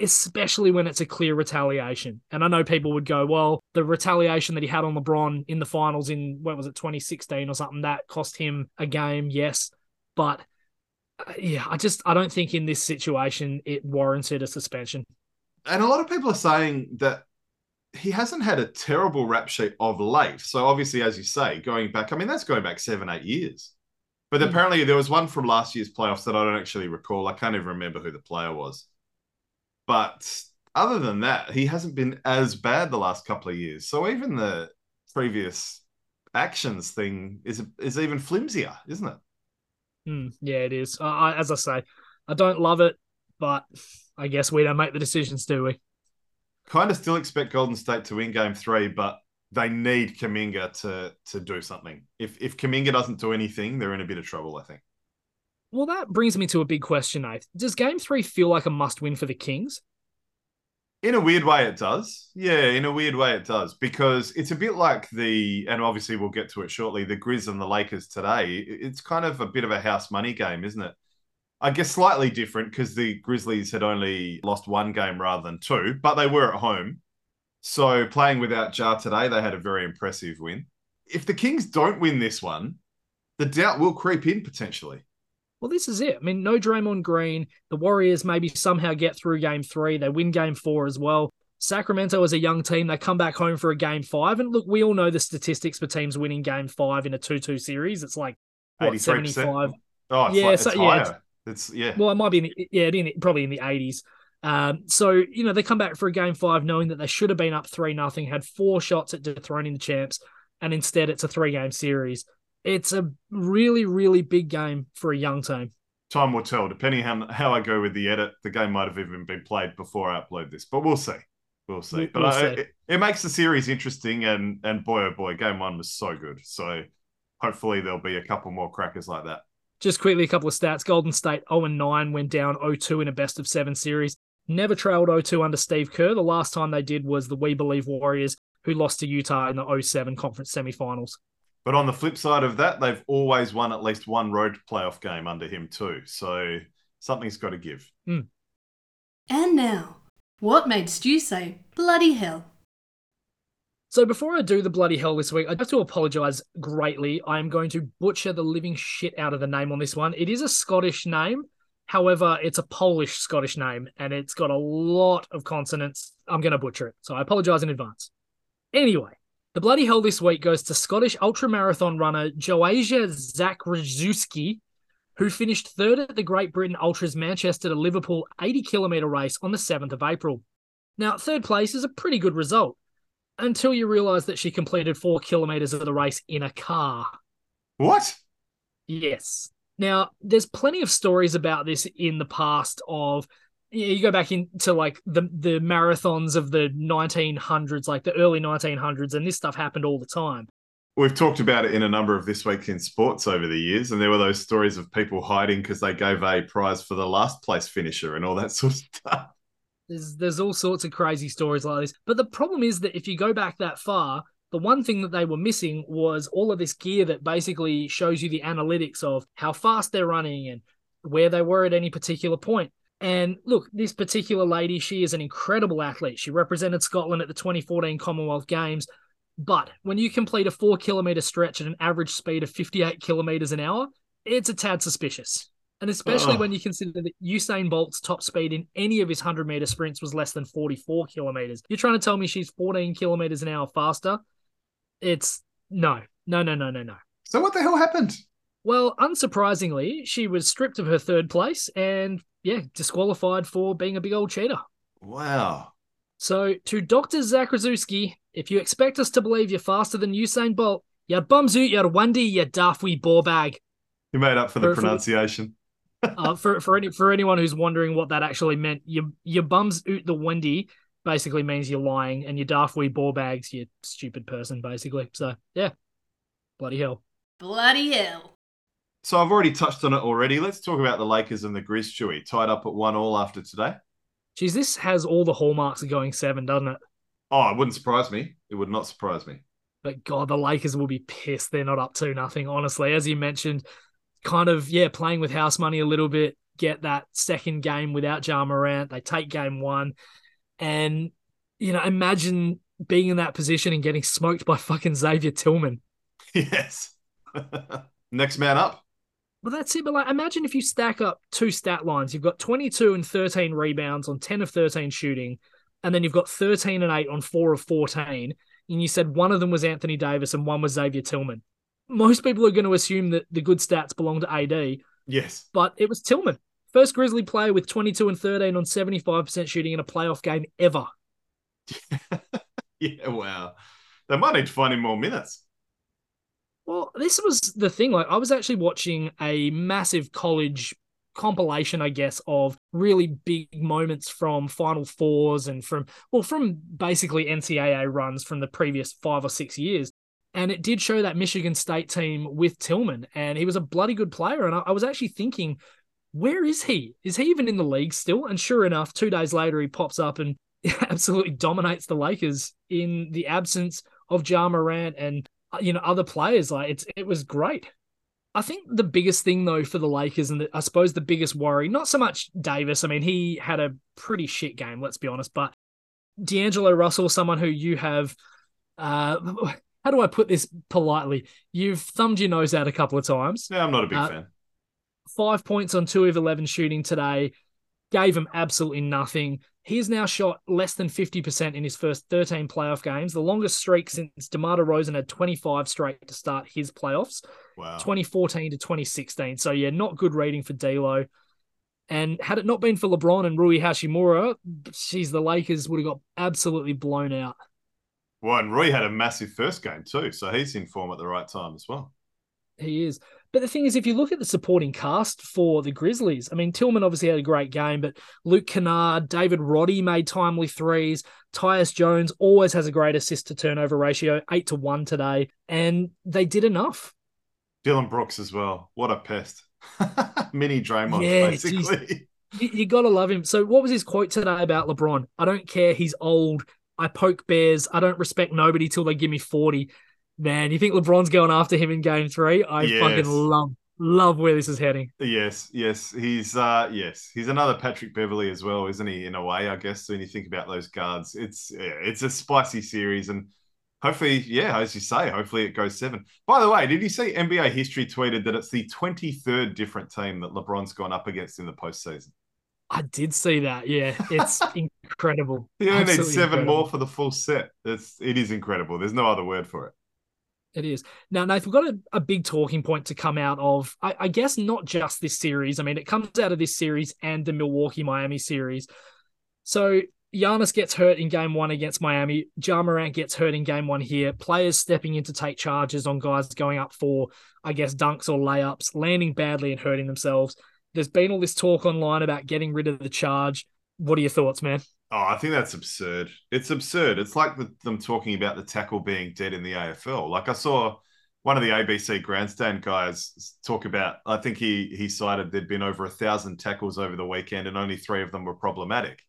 especially when it's a clear retaliation. And I know people would go, well, the retaliation that he had on LeBron in the finals in what was it, 2016 or something, that cost him a game, yes. But uh, yeah, I just I don't think in this situation it warranted a suspension. And a lot of people are saying that he hasn't had a terrible rap sheet of late. So obviously, as you say, going back, I mean, that's going back seven, eight years. But mm. apparently there was one from last year's playoffs that I don't actually recall. I can't even remember who the player was. But other than that, he hasn't been as bad the last couple of years. So even the previous actions thing is is even flimsier, isn't it? Mm, yeah, it is. Uh, as I say, I don't love it, but I guess we don't make the decisions, do we? Kind of still expect Golden State to win game three, but they need Kuminga to to do something. If if Kuminga doesn't do anything, they're in a bit of trouble, I think. Well, that brings me to a big question, Nate. Does game three feel like a must win for the Kings? In a weird way, it does. Yeah, in a weird way, it does because it's a bit like the, and obviously we'll get to it shortly. The Grizz and the Lakers today. It's kind of a bit of a house money game, isn't it? I guess slightly different because the Grizzlies had only lost one game rather than two, but they were at home. So playing without Ja today, they had a very impressive win. If the Kings don't win this one, the doubt will creep in potentially. Well, this is it. I mean, no Draymond Green. The Warriors maybe somehow get through game three. They win game four as well. Sacramento is a young team, they come back home for a game five. And look, we all know the statistics for teams winning game five in a 2 2 series. It's like, what, 75? Oh, it's yeah, like, so, higher. Yeah, it's yeah. Well, it might be in the, yeah, in the, probably in the eighties. Um, so you know they come back for a game five, knowing that they should have been up three nothing, had four shots at dethroning the champs, and instead it's a three game series. It's a really, really big game for a young team. Time will tell. Depending how how I go with the edit, the game might have even been played before I upload this, but we'll see. We'll see. We'll, but we'll I, see. It, it makes the series interesting, and and boy oh boy, game one was so good. So hopefully there'll be a couple more crackers like that. Just quickly, a couple of stats. Golden State 0 9 went down 0 2 in a best of seven series. Never trailed 0 2 under Steve Kerr. The last time they did was the We Believe Warriors, who lost to Utah in the 07 conference semifinals. But on the flip side of that, they've always won at least one road playoff game under him, too. So something's got to give. Mm. And now, what made Stu say bloody hell? So before I do the bloody hell this week, I have to apologise greatly. I am going to butcher the living shit out of the name on this one. It is a Scottish name. However, it's a Polish Scottish name and it's got a lot of consonants. I'm going to butcher it. So I apologise in advance. Anyway, the bloody hell this week goes to Scottish ultramarathon runner Joasia Zakrzewski, who finished third at the Great Britain Ultras Manchester to Liverpool 80 kilometre race on the 7th of April. Now, third place is a pretty good result until you realize that she completed four kilometers of the race in a car. What? Yes. Now, there's plenty of stories about this in the past of you go back into like the the marathons of the 1900s, like the early 1900s, and this stuff happened all the time. We've talked about it in a number of this week in sports over the years, and there were those stories of people hiding because they gave a prize for the last place finisher and all that sort of stuff. There's there's all sorts of crazy stories like this. But the problem is that if you go back that far, the one thing that they were missing was all of this gear that basically shows you the analytics of how fast they're running and where they were at any particular point. And look, this particular lady, she is an incredible athlete. She represented Scotland at the 2014 Commonwealth Games. But when you complete a four kilometer stretch at an average speed of 58 kilometers an hour, it's a tad suspicious. And especially Oh. when you consider that Usain Bolt's top speed in any of his 100 meter sprints was less than 44 kilometers. You're trying to tell me she's 14 kilometers an hour faster? It's no, no, no, no, no, no. So what the hell happened? Well, unsurprisingly, she was stripped of her third place and, yeah, disqualified for being a big old cheater. Wow. So, to Dr. Zakrzewski, if you expect us to believe you're faster than Usain Bolt, you bums out your Wendy, you wee ball bag. You made up for the for- pronunciation. Uh, for for any for anyone who's wondering what that actually meant, your your bums out the windy basically means you're lying, and your daft wee ball bags, you stupid person, basically. So yeah, bloody hell. Bloody hell. So I've already touched on it already. Let's talk about the Lakers and the Grizz Chewy, tied up at one all after today. Geez, this has all the hallmarks of going seven, doesn't it? Oh, it wouldn't surprise me. It would not surprise me. But God, the Lakers will be pissed. They're not up to nothing, honestly. As you mentioned, kind of, yeah, playing with house money a little bit, get that second game without Ja Morant. They take game one. And, you know, imagine being in that position and getting smoked by [laughs] fucking Xavier Tillman. yes. [laughs] Next man up. Well, that's it. But like, imagine if you stack up two stat lines. You've got 22 and 13 rebounds on 10 of 13 shooting, and then you've got 13 and 8 on 4 of 14. And you said one of them was Anthony Davis and one was Xavier Tillman. Most people are going to assume that the good stats belong to AD, Yes. but it was Tillman. First Grizzly player with 22 and 13 on 75% shooting in a playoff game ever. [laughs] Yeah, wow. They might need to find him more minutes. Well, this was the thing. Like, I was actually watching a massive college compilation, I guess, of really big moments from Final Fours and from, well, from basically NCAA runs from the previous five or six years. And it did show that Michigan State team with Tillman, and he was a bloody good player. And I, I was actually thinking, where is he? Is he even in the league still? And sure enough, two days later, he pops up and [laughs] absolutely dominates the Lakers in the absence of Ja Morant and uh, you know other players. Like it's it was great. I think the biggest thing though for the Lakers, and the, I suppose the biggest worry, not so much Davis. I mean, he had a pretty shit game, let's be honest. But D'Angelo Russell, someone who you have, uh, how do I put this politely? You've thumbed your nose out a couple of times. Yeah, I'm not a big Uh, fan. Five points on two of eleven shooting today, gave him absolutely nothing. He's now shot less than 50% in his first 13 playoff games, the longest streak since DeMar DeRozan had 25 straight to start his playoffs. Wow. 2014 to 2016. So yeah, not good rating for D'Lo. And had it not been for LeBron and Rui Hachimura, geez, the Lakers would have got absolutely blown out. Well, and Roy had a massive first game too, so he's in form at the right time as well. He is. But the thing is, if you look at the supporting cast for the Grizzlies, I mean, Tillman obviously had a great game, but Luke Kennard, David Roddy made timely threes. Tyus Jones always has a great assist to turnover ratio, eight to one today. And they did enough. Dillon Brooks as well. What a pest. [laughs] Mini Draymond, Yeah, basically. [laughs] You, you got to love him. So, what was his quote today about LeBron? I don't care. He's old. I poke bears. I don't respect nobody till they give me 40. Man, you think LeBron's going after him in game three? I Yes. fucking love, love where this is heading. Yes, yes. He's uh yes, he's another Patrick Beverley as well, isn't he, in a way, I guess, when you think about those guards. It's yeah, it's a spicy series and hopefully, yeah, as you say, hopefully it goes seven. By the way, did you see NBA history tweeted that it's the 23rd different team that LeBron's gone up against in the postseason? I did see that. Yeah, it's [laughs] incredible. He only needs seven incredible. more for the full set. It's it is incredible. There's no other word for it. It is. Now, Nathan, we've got a, a big talking point to come out of, I, I guess, not just this series. I mean, it comes out of this series and the Milwaukee Miami series. So Giannis gets hurt in game one against Miami. Ja Morant gets hurt in game one here. Players stepping in to take charges on guys going up for, I guess, dunks or layups, landing badly and hurting themselves. There's been all this talk online about getting rid of the charge. What are your thoughts, man? Oh, I think that's absurd. It's absurd. It's like the, them talking about the tackle being dead in the AFL. Like I saw one of the ABC grandstand guys talk about. I think he he cited there'd been over a thousand tackles over the weekend, and only three of them were problematic.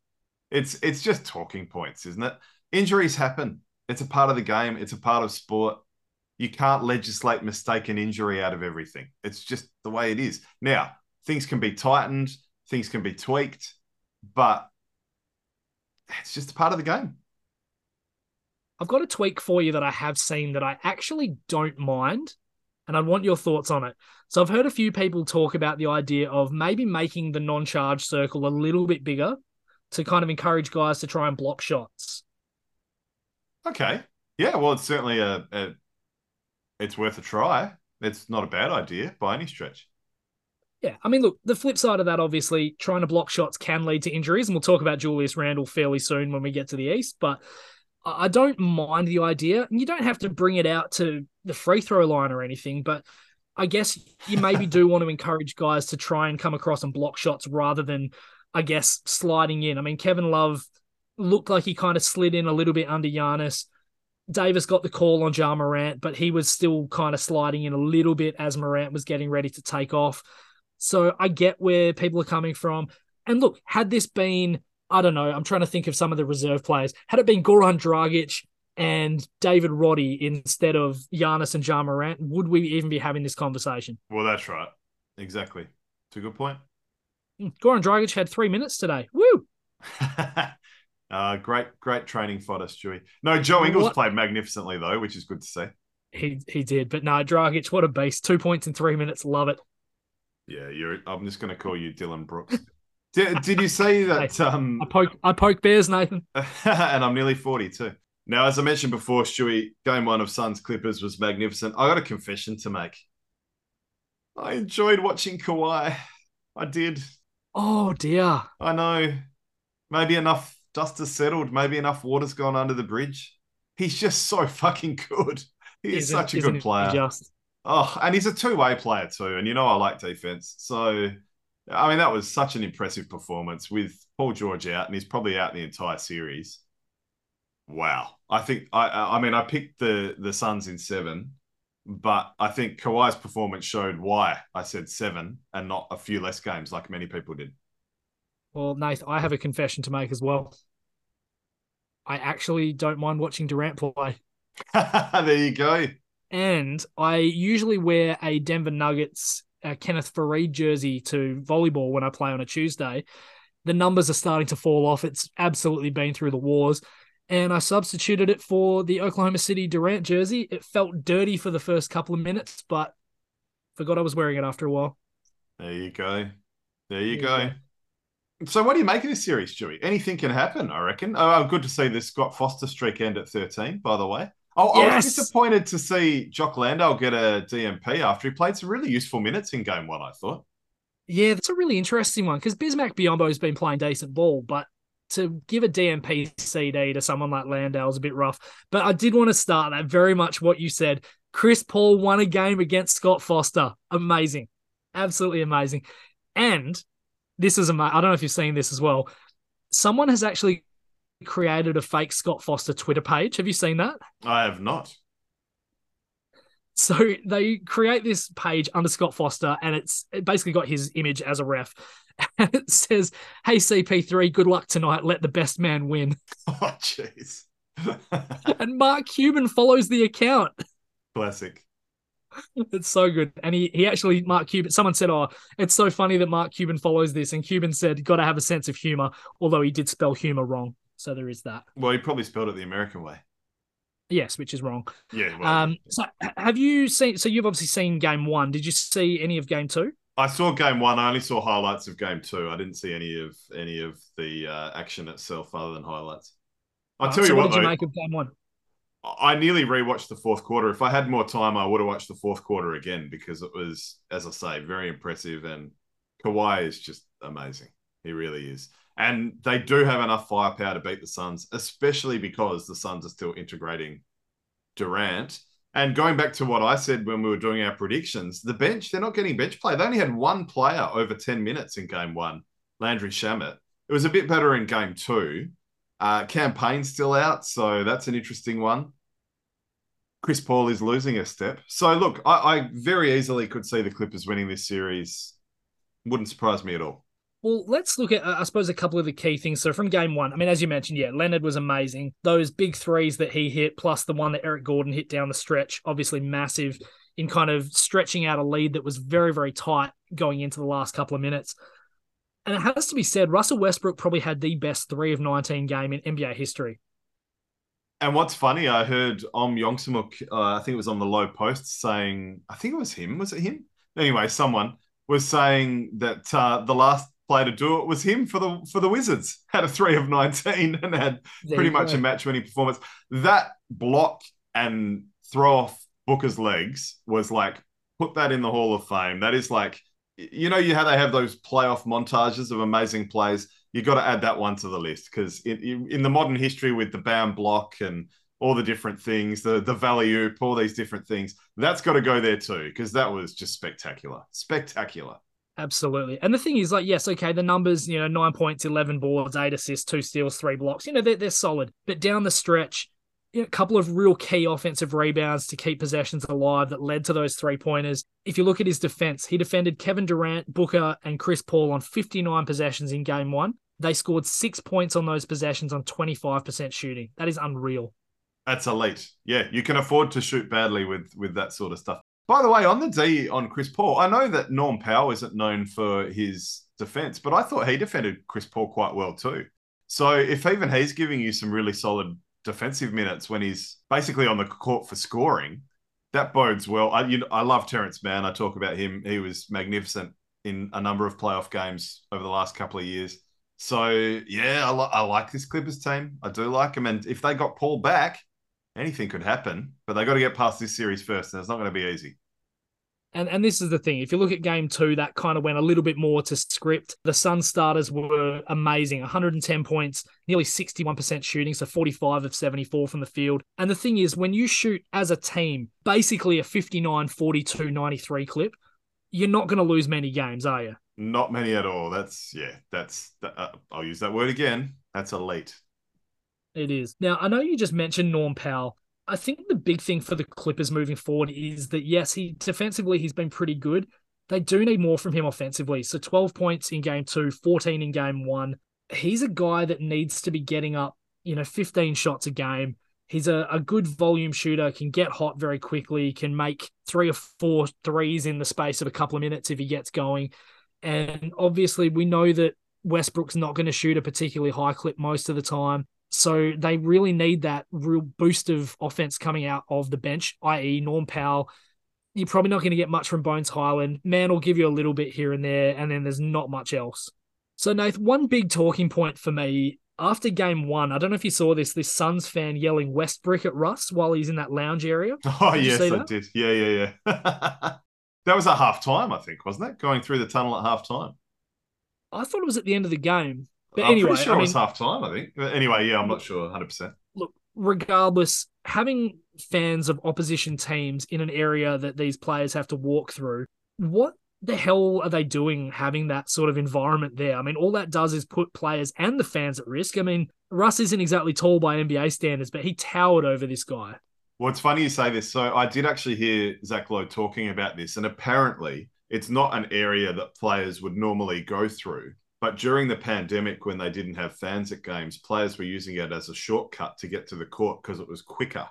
It's it's just talking points, isn't it? Injuries happen. It's a part of the game. It's a part of sport. You can't legislate mistaken injury out of everything. It's just the way it is. Now things can be tightened. Things can be tweaked but it's just a part of the game. I've got a tweak for you that I have seen that I actually don't mind, and I want your thoughts on it. So I've heard a few people talk about the idea of maybe making the non-charge circle a little bit bigger to kind of encourage guys to try and block shots. Okay. Yeah, well, it's certainly a, a it's worth a try. It's not a bad idea by any stretch. Yeah, I mean, look, the flip side of that, obviously, trying to block shots can lead to injuries, and we'll talk about Julius Randle fairly soon when we get to the East. But I don't mind the idea, and you don't have to bring it out to the free throw line or anything. But I guess you maybe do want to encourage guys to try and come across and block shots rather than, I guess, sliding in. I mean, Kevin Love looked like he kind of slid in a little bit under Giannis. Davis got the call on Ja Morant, but he was still kind of sliding in a little bit as Morant was getting ready to take off. So I get where people are coming from. And look, had this been, I don't know, I'm trying to think of some of the reserve players. Had it been Goran Dragic and David Roddy instead of Giannis and Ja Morant, would we even be having this conversation? Well, that's right. Exactly. It's a good point. Hmm, Goran Dragic had three minutes today. Woo! [laughs] uh, great, great training fodder, Stewie. No, Joe Ingles what? played magnificently though, which is good to see. He he did, but no, Dragic, what a beast! Two points in three minutes, love it. Yeah, you're. I'm just going to call you Dillon Brooks. did, did you say [laughs] that? Um, I poke. I poke bears, Nathan. [laughs] and I'm nearly forty too. Now, as I mentioned before, Stewie, game one of Suns Clippers was magnificent. I got a confession to make. I enjoyed watching Kawhi. I did. Oh dear. I know. Maybe enough dust has settled. Maybe enough water's gone under the bridge. He's just so fucking good. He's such a good player. Just Oh, and he's a two-way player too, and you know I like defense. So, I mean, that was such an impressive performance with Paul George out, and he's probably out the entire series. Wow, I think I, I mean, I picked the the Suns in seven, but I think Kawhi's performance showed why I said seven and not a few less games like many people did. Well, Nath, I have a confession to make as well. I actually don't mind watching Durant play. [laughs] there you go and I usually wear a Denver Nuggets uh, Kenneth Faried jersey to volleyball when I play on a Tuesday. The numbers are starting to fall off. It's absolutely been through the wars. And I substituted it for the Oklahoma City Durant jersey. It felt dirty for the first couple of minutes, but forgot I was wearing it after a while. There you go. There you go. So, what do you make of this series, Stewie? Anything can happen, I reckon. Oh, good to see this Scott Foster streak end at 13, by the way. Oh, yes. I was disappointed to see Jock Landale get a DMP after he played some really useful minutes in game one, I thought. Yeah, that's a really interesting one because Bismack Biyombo has been playing decent ball, but to give a DMP CD to someone like Landale is a bit rough. But I did want to start that very much what you said. Chris Paul won a game against Scott Foster. Amazing. Absolutely amazing. And this is amazing. I don't know if you've seen this as well. Someone has actually created a fake Scott Foster Twitter page. Have you seen that? I have not. So they create this page under Scott Foster, and it's it basically got his image as a ref. [laughs] And it says, Hey, CP3, good luck tonight. Let the best man win. [laughs] [laughs] Oh, jeez. and Mark Cuban follows the account. Classic. It's so good. And he, he actually, Mark Cuban, someone said, Oh, it's so funny that Mark Cuban follows this. And Cuban said, Got to have a sense of humor, although he did spell humor wrong. So there is that. Well, he probably spelled it the American way. Yes, which is wrong. Yeah. Well, um. So have you seen? So you've obviously seen game one. Did you see any of game two? I saw game one. I only saw highlights of game two. I didn't see any of any of the uh, action itself, other than highlights. I'll tell so you what. What did you though, make of game one? I nearly rewatched the fourth quarter. If I had more time, I would have watched the fourth quarter again because it was, as I say, very impressive. And Kawhi is just amazing. He really is. And they do have enough firepower to beat the Suns, especially because the Suns are still integrating Durant. And going back to what I said when we were doing our predictions, the bench, they're not getting bench play. They only had one player over 10 minutes in game one, Landry Shamet. It was a bit better in game two. Uh, Cam Payne's still out, so that's an interesting one. Chris Paul is losing a step. So, look, I, I very easily could see the Clippers winning this series. Wouldn't surprise me at all. Well, let's look at, uh, I suppose, a couple of the key things. So, from game one, I mean, as you mentioned, yeah, Leonard was amazing. Those big threes that he hit, plus the one that Eric Gordon hit down the stretch, obviously massive in kind of stretching out a lead that was very, very tight going into the last couple of minutes. And it has to be said, Russell Westbrook probably had the best three of 19 game in NBA history. And what's funny, I heard Ohm Youngmisuk, uh, I think it was on the Lowe Post, saying, I think it was him. Was it him? Anyway, someone was saying that uh, the last player to do it was him for the for the Wizards. [laughs] Had a three of 19 and had There pretty much go. a match winning performance. That block and throw off Booker's legs was like, put that in the Hall of Fame. That is like, you know, you how they have those playoff montages of amazing plays. You got to add that one to the list because in, in the modern history with the bound block and all the different things, the the valley oop, all these different things, that's got to go there too because that was just spectacular, spectacular. Absolutely. And the thing is, like, yes, okay, the numbers, you know, nine points, 11 boards, eight assists, two steals, three blocks, you know, they're, they're solid. But down the stretch, you know, a couple of real key offensive rebounds to keep possessions alive that led to those three pointers. If you look at his defense, he defended Kevin Durant, Booker, and Chris Paul on 59 possessions in game one. They scored six points on those possessions on 25% shooting. That is unreal. That's elite. Yeah, you can afford to shoot badly with with that sort of stuff. By the way, on the D on Chris Paul, I know that Norm Powell isn't known for his defense, but I thought he defended Chris Paul quite well too. So if even he's giving you some really solid defensive minutes when he's basically on the court for scoring, that bodes well. I you know, I love Terance Mann. I talk about him. He was magnificent in a number of playoff games over the last couple of years. So yeah, I, I like this Clippers team. I do like them, and if they got Paul back, anything could happen. But they got to get past this series first, and it's not going to be easy. And and this is the thing. If you look at game two, that kind of went a little bit more to script. The Sun starters were amazing 110 points, nearly 61% shooting, so 45 of 74 from the field. And the thing is, when you shoot as a team, basically a 59 42 93 clip, you're not going to lose many games, are you? Not many at all. That's yeah. That's uh, I'll use that word again. That's elite. It is. Now, I know you just mentioned Norm Powell. I think the big thing for the Clippers moving forward is that, yes, he defensively, he's been pretty good. They do need more from him offensively. So 12 points in game two, 14 in game one. He's a guy that needs to be getting up, you know, 15 shots a game. He's a, a good volume shooter, can get hot very quickly, can make three or four threes in the space of a couple of minutes if he gets going. And obviously, we know that Westbrook's not going to shoot a particularly high clip most of the time. So they really need that real boost of offense coming out of the bench, i.e., Norm Powell. You're probably not going to get much from Bones Hyland. Mann will give you a little bit here and there, and then there's not much else. So, Nath, one big talking point for me after game one, I don't know if you saw this, this Suns fan yelling Westbrook at Russ while he's in that lounge area. [laughs] Oh Did yes, I that? did. Yeah, yeah, yeah. [laughs] that was at half time, I think, wasn't it? Going through the tunnel at half time. I thought it was at the end of the game. But I'm anyway, pretty sure I it mean, was half time. I think. But anyway, yeah, I'm not sure 100. percent look, regardless, having fans of opposition teams in an area that these players have to walk through, what the hell are they doing having that sort of environment there? I mean, all that does is put players and the fans at risk. I mean, Russ isn't exactly tall by NBA standards, but he towered over this guy. Well, it's funny you say this. So I did actually hear Zach Lowe talking about this, and apparently it's not an area that players would normally go through. But during the pandemic, when they didn't have fans at games, players were using it as a shortcut to get to the court because it was quicker.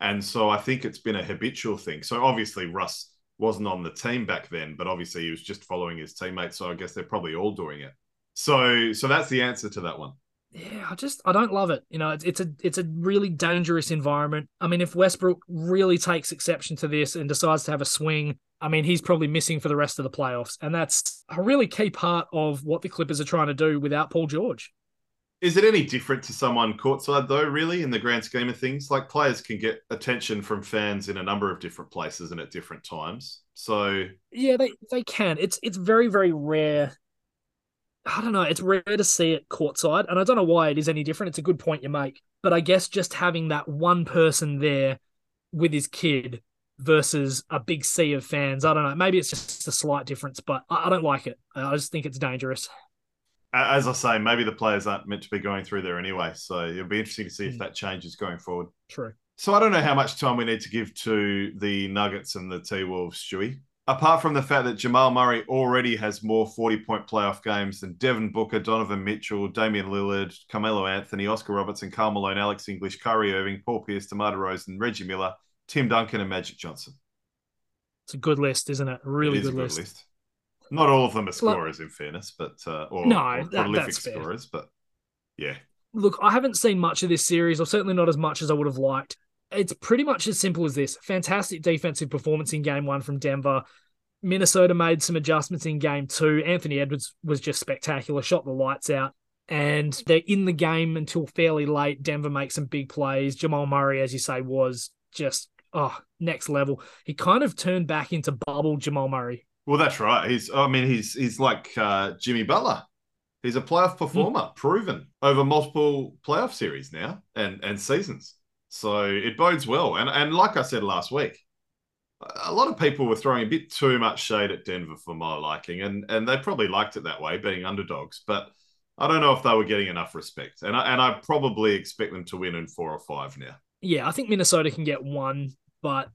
And so I think it's been a habitual thing. So obviously Russ wasn't on the team back then, but obviously he was just following his teammates. So I guess they're probably all doing it. So so that's the answer to that one. Yeah, I just I don't love it. You know, it's it's a it's a really dangerous environment. I mean, if Westbrook really takes exception to this and decides to have a swing, I mean, he's probably missing for the rest of the playoffs, and that's a really key part of what the Clippers are trying to do without Paul George. Is it any different to someone courtside though, really, in the grand scheme of things? Like players can get attention from fans in a number of different places and at different times. So Yeah, they they can. It's it's very very rare. I don't know. It's rare to see it courtside, and I don't know why it is any different. It's a good point you make, but I guess just having that one person there with his kid versus a big sea of fans, I don't know. Maybe it's just a slight difference, but I, I don't like it. I just think it's dangerous. as I say, maybe the players aren't meant to be going through there anyway. So it'll be interesting to see if Mm. that changes going forward. True. So I don't know how much time we need to give to the Nuggets and the T Wolves, Stewie. Apart from the fact that Jamal Murray already has more 40 point playoff games than Devin Booker, Donovan Mitchell, Damian Lillard, Carmelo Anthony, Oscar Robertson, Karl Malone, Alex English, Kyrie Irving, Paul Pierce, DeMar DeRozan, Reggie Miller, Tim Duncan, and Magic Johnson. It's a good list, isn't it? A really It is good, a list. Not all of them are scorers, in fairness, but uh, or, No, or that- prolific that's fair. scorers. But yeah, look, I haven't seen much of this series, or certainly not as much as I would have liked. It's pretty much as simple as this fantastic defensive performance in game one from Denver. Minnesota made some adjustments in game two. Anthony Edwards was just spectacular, shot the lights out. And they're in the game until fairly late. Denver makes some big plays. Jamal Murray, as you say, was just oh next level. He kind of turned back into bubble Jamal Murray. well, that's right. He's, I mean, he's he's like uh, Jimmy Butler. He's a playoff performer, proven over multiple playoff series now and and seasons. So it bodes well. And and like I said last week, a lot of people were throwing a bit too much shade at Denver for my liking, and and they probably liked it that way, being underdogs. But I don't know if they were getting enough respect, and I and I probably expect them to win in four or five now. Yeah, I think Minnesota can get one, but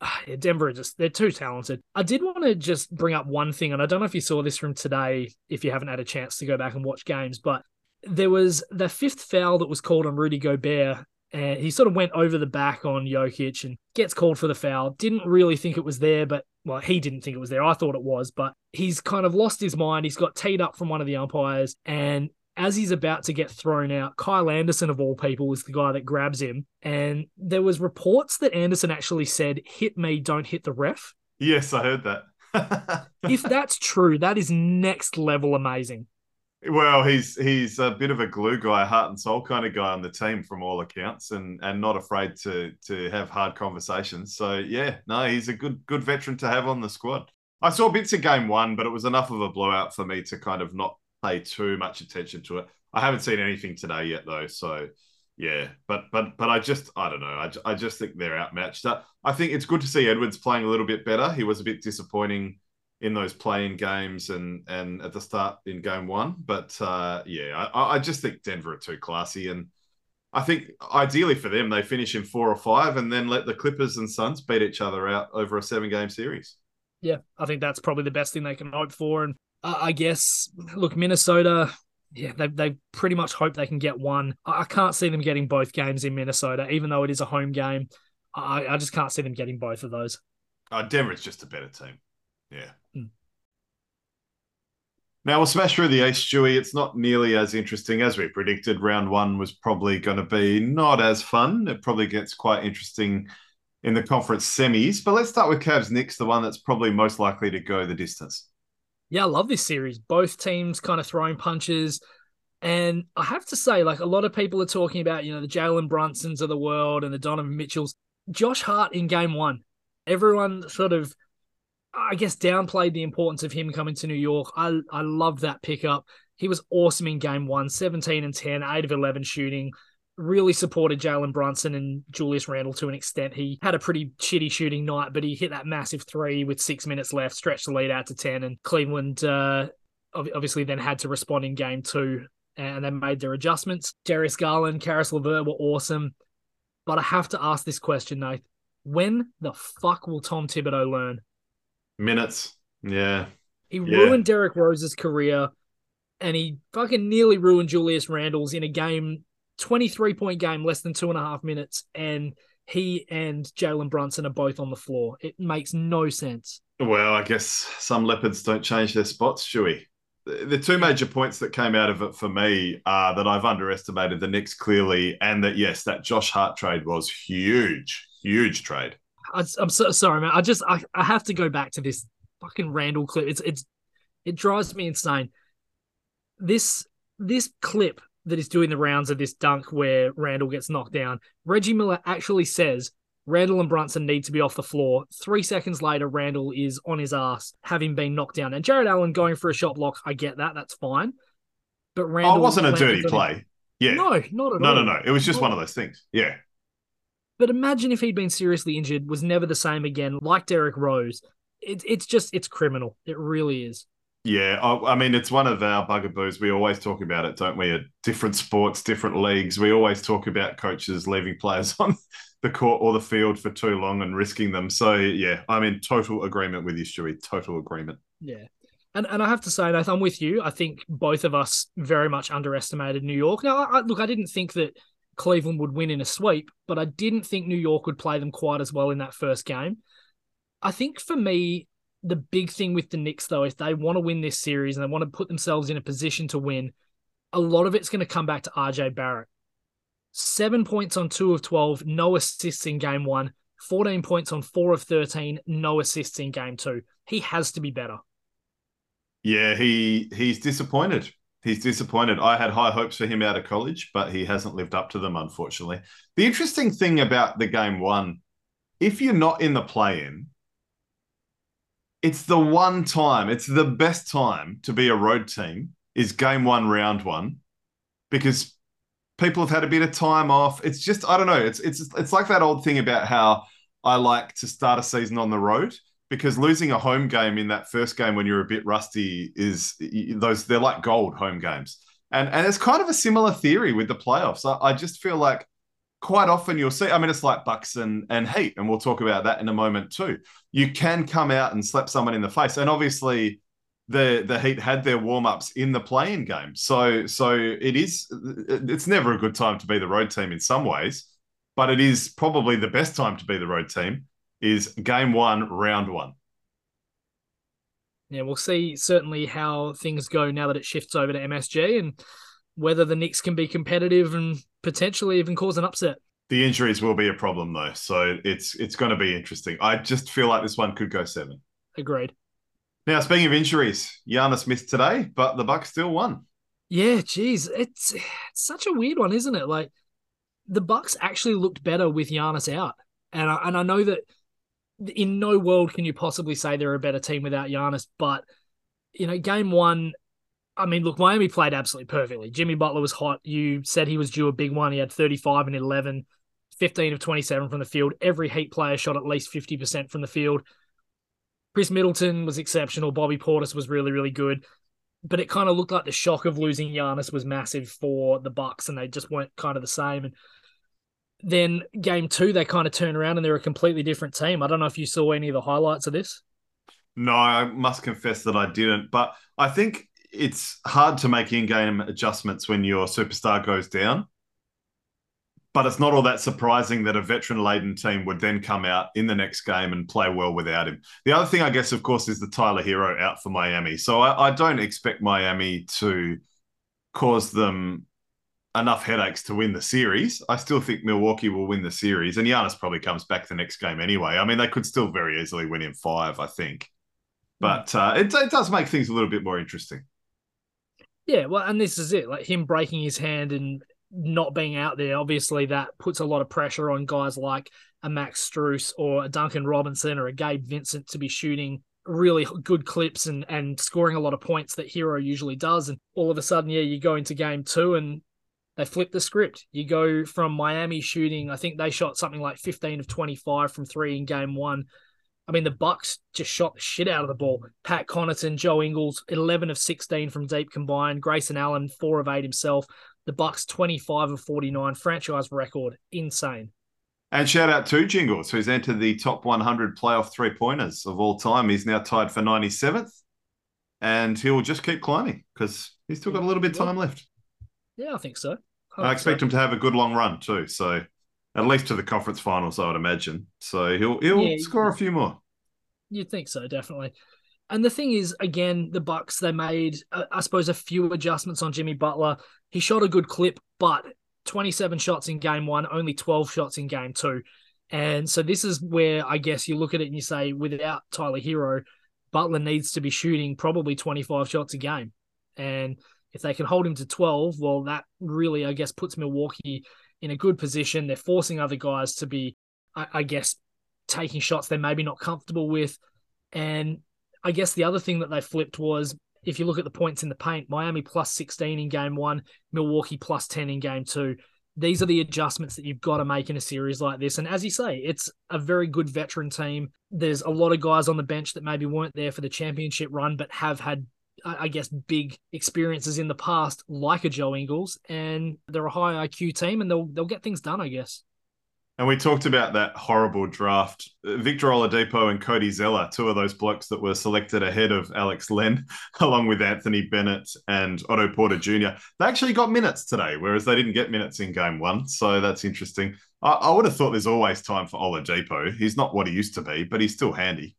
ah, yeah, Denver are just they're too talented. I did want to just bring up one thing, and I don't know if you saw this from today, if you haven't had a chance to go back and watch games, but there was the fifth foul that was called on Rudy Gobert. And he sort of went over the back on Jokic and gets called for the foul. Didn't really think it was there, but well, he didn't think it was there. I thought it was, but he's kind of lost his mind. He's got teed up from one of the umpires, and as he's about to get thrown out, Kyle Anderson of all people is the guy that grabs him. And there was reports that Anderson actually said, "Hit me, don't hit the ref." Yes, I heard that. [laughs] If that's true, that is next level amazing. Well, he's he's a bit of a glue guy, heart and soul kind of guy on the team from all accounts, and and not afraid to to have hard conversations. So yeah, no, he's a good good veteran to have on the squad. I saw bits of game one, but it was enough of a blowout for me to kind of not pay too much attention to it. I haven't seen anything today yet though, so yeah. But but but I just I don't know. I, I just think they're outmatched. Uh, I think it's good to see Edwards playing a little bit better. He was a bit disappointing in those playing games and and at the start in game one. But uh, yeah, I, I just think Denver are too classy, and I think ideally for them they finish in four or five, and then let the Clippers and Suns beat each other out over a seven game series. Yeah, I think that's probably the best thing they can hope for. And uh, I guess, look, Minnesota, yeah, they they pretty much hope they can get one. I, I can't see them getting both games in Minnesota, even though it is a home game. I, I just can't see them getting both of those. Uh, Denver's just a better team. Yeah. Mm. Now we'll smash through the East, Stewie. It's not nearly as interesting as we predicted. Round one was probably going to be not as fun. It probably gets quite interesting in the conference semis. But let's start with Cavs Knicks, the one that's probably most likely to go the distance. Yeah, I love this series. Both teams kind of throwing punches. And I have to say, like a lot of people are talking about, you know, the Jalen Brunsons of the world and the Donovan Mitchells. Josh Hart in game one. Everyone sort of, I guess, downplayed the importance of him coming to New York. I, I loved that pickup. He was awesome in game one 17 and 10, 8 of 11 shooting. Really supported Jalen Brunson and Julius Randle to an extent. He had a pretty shitty shooting night, but he hit that massive three with six minutes left, stretched the lead out to 10. And Cleveland uh, obviously then had to respond in game two and they made their adjustments. Darius Garland, Caris LeVert were awesome. But I have to ask this question, Nate. When the fuck will Tom Thibodeau learn? Minutes. Yeah. He Yeah. ruined Derrick Rose's career and he fucking nearly ruined Julius Randle's in a game, 23 point game, less than two and a half minutes. And he and Jalen Brunson are both on the floor. It makes no sense. Well, I guess some leopards don't change their spots, Stewie. The the two major points that came out of it for me are that I've underestimated the Knicks clearly, and that yes, that Josh Hart trade was huge, huge trade. I, I'm so sorry, man. I just I, I have to go back to this fucking Randle clip. It's it's it drives me insane. This this clip that is doing the rounds of this dunk where Randle gets knocked down. Reggie Miller actually says Randle and Brunson need to be off the floor. Three seconds later, Randle is on his ass, having been knocked down. And Jarrett Allen going for a shot block, I get that. That's fine. But Randle oh, it wasn't a dirty play. Yeah. No, not at no, all. no, no. no. It was just one of those things. Yeah. But imagine if he'd been seriously injured, was never the same again, like Derrick Rose. It, it's just, it's criminal. It really is. Yeah, I, I mean, it's one of our bugaboos. We always talk about it, don't we? At different sports, different leagues, we always talk about coaches leaving players [laughs] on the court or the field for too long and risking them. So, yeah, I'm in total agreement with you, Stewie. Total agreement. Yeah. And and I have to say, I'm with you. I think both of us very much underestimated New York. Now, I, I- look, I didn't think that Cleveland would win in a sweep, but I didn't think New York would play them quite as well in that first game. I think for me, The big thing with the Knicks, though, if they want to win this series and they want to put themselves in a position to win, a lot of it's going to come back to RJ Barrett. Seven points on two of 12, no assists in game one, 14 points on four of 13, no assists in game two. He has to be better. Yeah, he he's disappointed. He's disappointed. I had high hopes for him out of college, but he hasn't lived up to them, unfortunately. The interesting thing about the game one, if you're not in the play in, it's the one time, it's the best time to be a road team is game one, round one, because people have had a bit of time off. It's just, I don't know. It's it's it's like that old thing about how I like to start a season on the road because losing a home game in that first game when you're a bit rusty is those they're like gold home games. And and it's kind of a similar theory with the playoffs. I, I just feel like quite often you'll see, I mean, it's like Bucks and, and Heat, and we'll talk about that in a moment too. You can come out and slap someone in the face. And obviously the the Heat had their warm-ups in the playing game. So so it is it's never a good time to be the road team in some ways, but it is probably the best time to be the road team is game one, round one. Yeah, we'll see certainly how things go now that it shifts over to MSG and whether the Knicks can be competitive and potentially even cause an upset. The injuries will be a problem though, so it's it's going to be interesting. I just feel like this one could go seven. Agreed. Now, speaking of injuries, Giannis missed today, but the Bucks still won. Yeah, geez, it's, it's such a weird one, isn't it? Like the Bucks actually looked better with Giannis out, and I, and I know that in no world can you possibly say they're a better team without Giannis. But you know, game one, I mean, look, Miami played absolutely perfectly. Jimmy Butler was hot. You said he was due a big one. He had 35 and 11, 15 of 27 from the field. Every Heat player shot at least 50% from the field. Khris Middleton was exceptional. Bobby Portis was really, really good. But it kind of looked like the shock of losing Giannis was massive for the Bucks, and they just weren't kind of the same. And then game two, they kind of turn around and they're a completely different team. I don't know if you saw any of the highlights of this. No, I must confess that I didn't. But I think it's hard to make in-game adjustments when your superstar goes down. But it's not all that surprising that a veteran-laden team would then come out in the next game and play well without him. The other thing, I guess, of course, is the Tyler Herro out for Miami. So I, I don't expect Miami to cause them enough headaches to win the series. I still think Milwaukee will win the series, and Giannis probably comes back the next game anyway. I mean, they could still very easily win in five, I think. But uh, it, it does make things a little bit more interesting. Yeah, well, and this is it. Like him breaking his hand and not being out there, obviously that puts a lot of pressure on guys like a Max Strus or a Duncan Robinson or a Gabe Vincent to be shooting really good clips and and scoring a lot of points that Herro usually does. And all of a sudden, yeah, you go into game two and they flip the script. You go from Miami shooting, I think they shot something like 15 of 25 from three in game one. I mean, the Bucks just shot the shit out of the ball. Pat Connaughton, Joe Ingles, 11 of 16 from deep combined. Grayson Allen, four of eight himself. The Bucks, 25 of 49, franchise record. Insane. And shout out to Jingles, who's entered the top 100 playoff three pointers of all time. He's now tied for 97th, and he'll just keep climbing because he's still got a little bit of time left. Yeah, I think so. I expect him to have a good long run too. So at least to the conference finals, I would imagine. So he'll he'll yeah, score a few more. You'd think so, definitely. And the thing is, again, the Bucks they made, uh, I suppose, a few adjustments on Jimmy Butler. He shot a good clip, but 27 shots in game one, only 12 shots in game two. And so this is where I guess you look at it and you say, without Tyler Herro, Butler needs to be shooting probably 25 shots a game. And if they can hold him to 12, well, that really, I guess, puts Milwaukee in a good position. They're forcing other guys to be, I, I guess, taking shots they're maybe not comfortable with. And I guess the other thing that they flipped was if you look at the points in the paint, Miami plus 16 in game one, Milwaukee plus 10 in game two. These are the adjustments that you've got to make in a series like this. And as you say, it's a very good veteran team. There's a lot of guys on the bench that maybe weren't there for the championship run, but have had I guess, big experiences in the past, like a Joe Ingles, and they're a high IQ team, and they'll they'll get things done, I guess. And we talked about that horrible draft. Uh, Victor Oladipo and Cody Zeller, two of those blokes that were selected ahead of Alex Len, [laughs] along with Anthony Bennett and Otto Porter Jr. They actually got minutes today, whereas they didn't get minutes in game one. So that's interesting. I, I would have thought there's always time for Oladipo. He's not what he used to be, but he's still handy.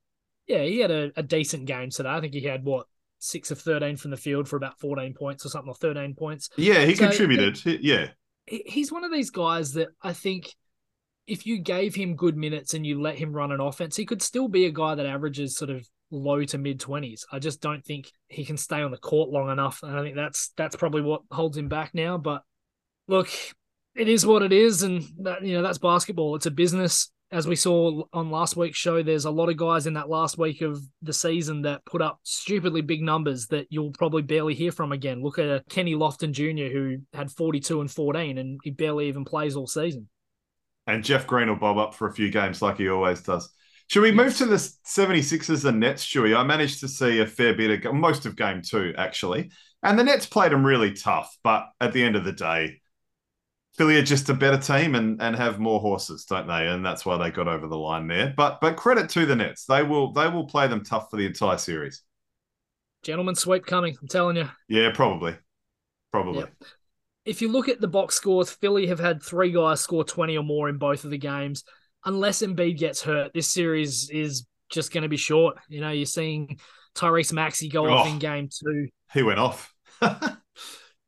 Yeah, he had a, a decent game today. I think he had what six of thirteen from the field for about fourteen points or something, or thirteen points. Yeah, he So, contributed. He- yeah. He's one of these guys that I think if you gave him good minutes and you let him run an offense, he could still be a guy that averages sort of low to mid twenties. I just don't think he can stay on the court long enough, and I think that's that's probably what holds him back now. But look, it is what it is, and that, you know that's basketball. It's a business. As we saw on last week's show, there's a lot of guys in that last week of the season that put up stupidly big numbers that you'll probably barely hear from again. Look at Kenny Lofton Jr., who had 42 and 14, and he barely even plays all season. And Jeff Green will bob up for a few games like he always does. Should we move to the 76ers and Nets, Stewie? I managed to see a fair bit of most of game two, actually. And the Nets played them really tough, but at the end of the day, Philly are just a better team and, and have more horses, don't they? And that's why they got over the line there. But but credit to the Nets. They will they will play them tough for the entire series. Gentlemen sweep coming, I'm telling you. Yeah, probably. Probably. Yep. If you look at the box scores, Philly have had three guys score 20 or more in both of the games. Unless Embiid gets hurt, this series is just going to be short. You know, you're seeing Tyrese Maxey go off Oh. in game two. He went off. [laughs]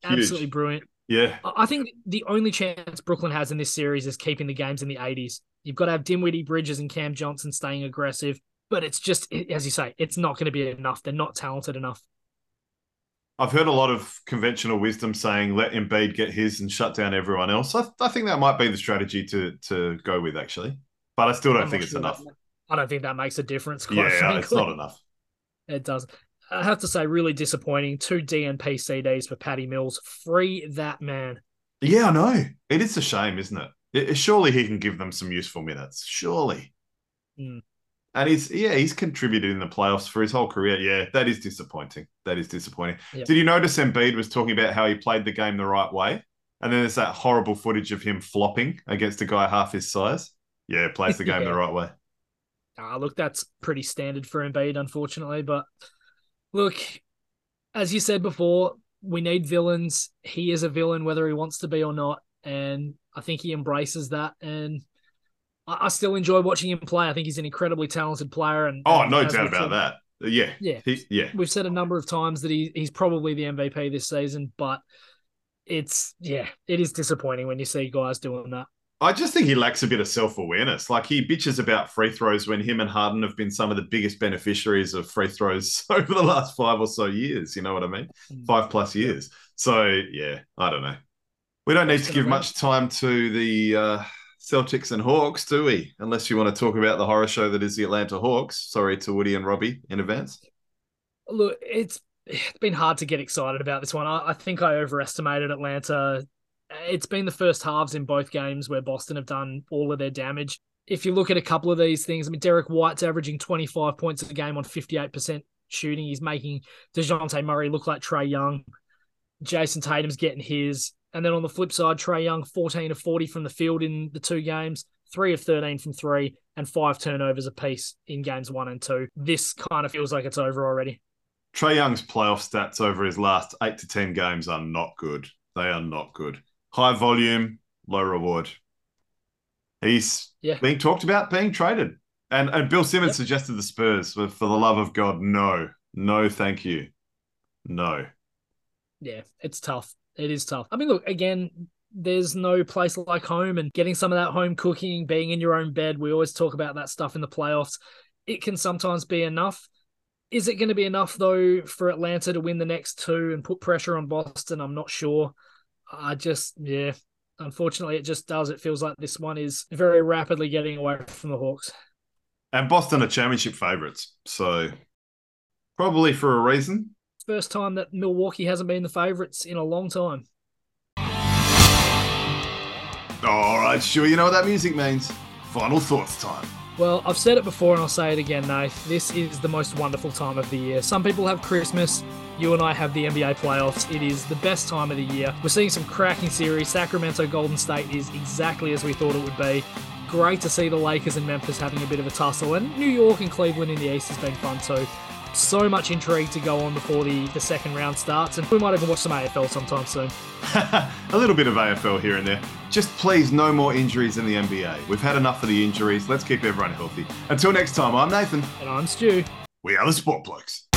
Absolutely brilliant. Yeah. I think the only chance Brooklyn has in this series is keeping the games in the 80s. You've got to have Dinwiddie, Bridges, and Cam Johnson staying aggressive. But it's just, as you say, it's not going to be enough. They're not talented enough. I've heard a lot of conventional wisdom saying let Embiid get his and shut down everyone else. I, I think that might be the strategy to to go with actually, but I still don't I'm think it's sure enough. that- I don't think that makes a difference. Yeah, frankly. it's not enough. [laughs] It does. I have to say, really disappointing. Two DNP CDs for Patty Mills. Free that man. Yeah, I know. It is a shame, isn't it? It- surely he can give them some useful minutes. Surely. Mm. And he's yeah, he's contributed in the playoffs for his whole career. Yeah, that is disappointing. That is disappointing. Yeah. Did you notice Embiid was talking about how he played the game the right way? And then there's that horrible footage of him flopping against a guy half his size. Yeah, plays the game [laughs] Yeah. the right way. Ah, look, that's pretty standard for Embiid, unfortunately. But look, as you said before, we need villains. He is a villain, whether he wants to be or not. And I think he embraces that. And I, I still enjoy watching him play. I think he's an incredibly talented player. And Oh, and no doubt about said- that. Yeah. Yeah. He, yeah. We've said a number of times that he, he's probably the MVP this season, but it's, yeah, it is disappointing when you see guys doing that. I just think he lacks a bit of self awareness. Like he bitches about free throws when him and Harden have been some of the biggest beneficiaries of free throws [laughs] over the last five or so years. You know what I mean? Mm. Five plus years. So yeah, I don't know. We don't need to give much time to the uh, Celtics and Hawks, do we? Unless you want to talk about the horror show that is the Atlanta Hawks. Sorry to Woody and Robbie in advance. Look, it's it's been hard to get excited about this one. I, I think I overestimated Atlanta. It's been the first halves in both games where Boston have done all of their damage. If you look at a couple of these things, I mean, Derrick White's averaging 25 points a game on 58% shooting. He's making Dejounte Murray look like Trae Young. Jayson Tatum's getting his. And then on the flip side, Trae Young, 14 of 40 from the field in the two games, three of 13 from three, and five turnovers apiece in games one and two. This kind of feels like it's over already. Trae Young's playoff stats over his last eight to 10 games are not good. They are not good. High volume, low reward. He's Yeah. being talked about being traded. And and Bill Simmons Yep. suggested the Spurs, but for the love of God, no. No, thank you. No. yeah, it's tough. It is tough. I mean, look, again, there's no place like home and getting some of that home cooking, being in your own bed. We always talk about that stuff in the playoffs. It can sometimes be enough. Is it going to be enough, though, for Atlanta to win the next two and put pressure on Boston? I'm not sure. I just, yeah, unfortunately, it just does. It feels like this one is very rapidly getting away from the Hawks. And Boston are championship favorites. So probably for a reason. First time that Milwaukee hasn't been the favorites in a long time. All right, sure. You know what that music means. Final thoughts time. Well, I've said it before and I'll say it again, Nath. This is the most wonderful time of the year. Some people have Christmas. You and I have the NBA playoffs. It is the best time of the year. We're seeing some cracking series. Sacramento Golden State is exactly as we thought it would be. Great to see the Lakers and Memphis having a bit of a tussle, and New York and Cleveland in the East has been fun too. So much intrigue to go on before the, the second round starts, and we might even watch some AFL sometime soon. [laughs] a little bit of AFL here and there. Just please, no more injuries in the NBA. We've had enough of the injuries. Let's keep everyone healthy. Until next time, I'm Nathan. And I'm Stu. We are the Sport Blokes.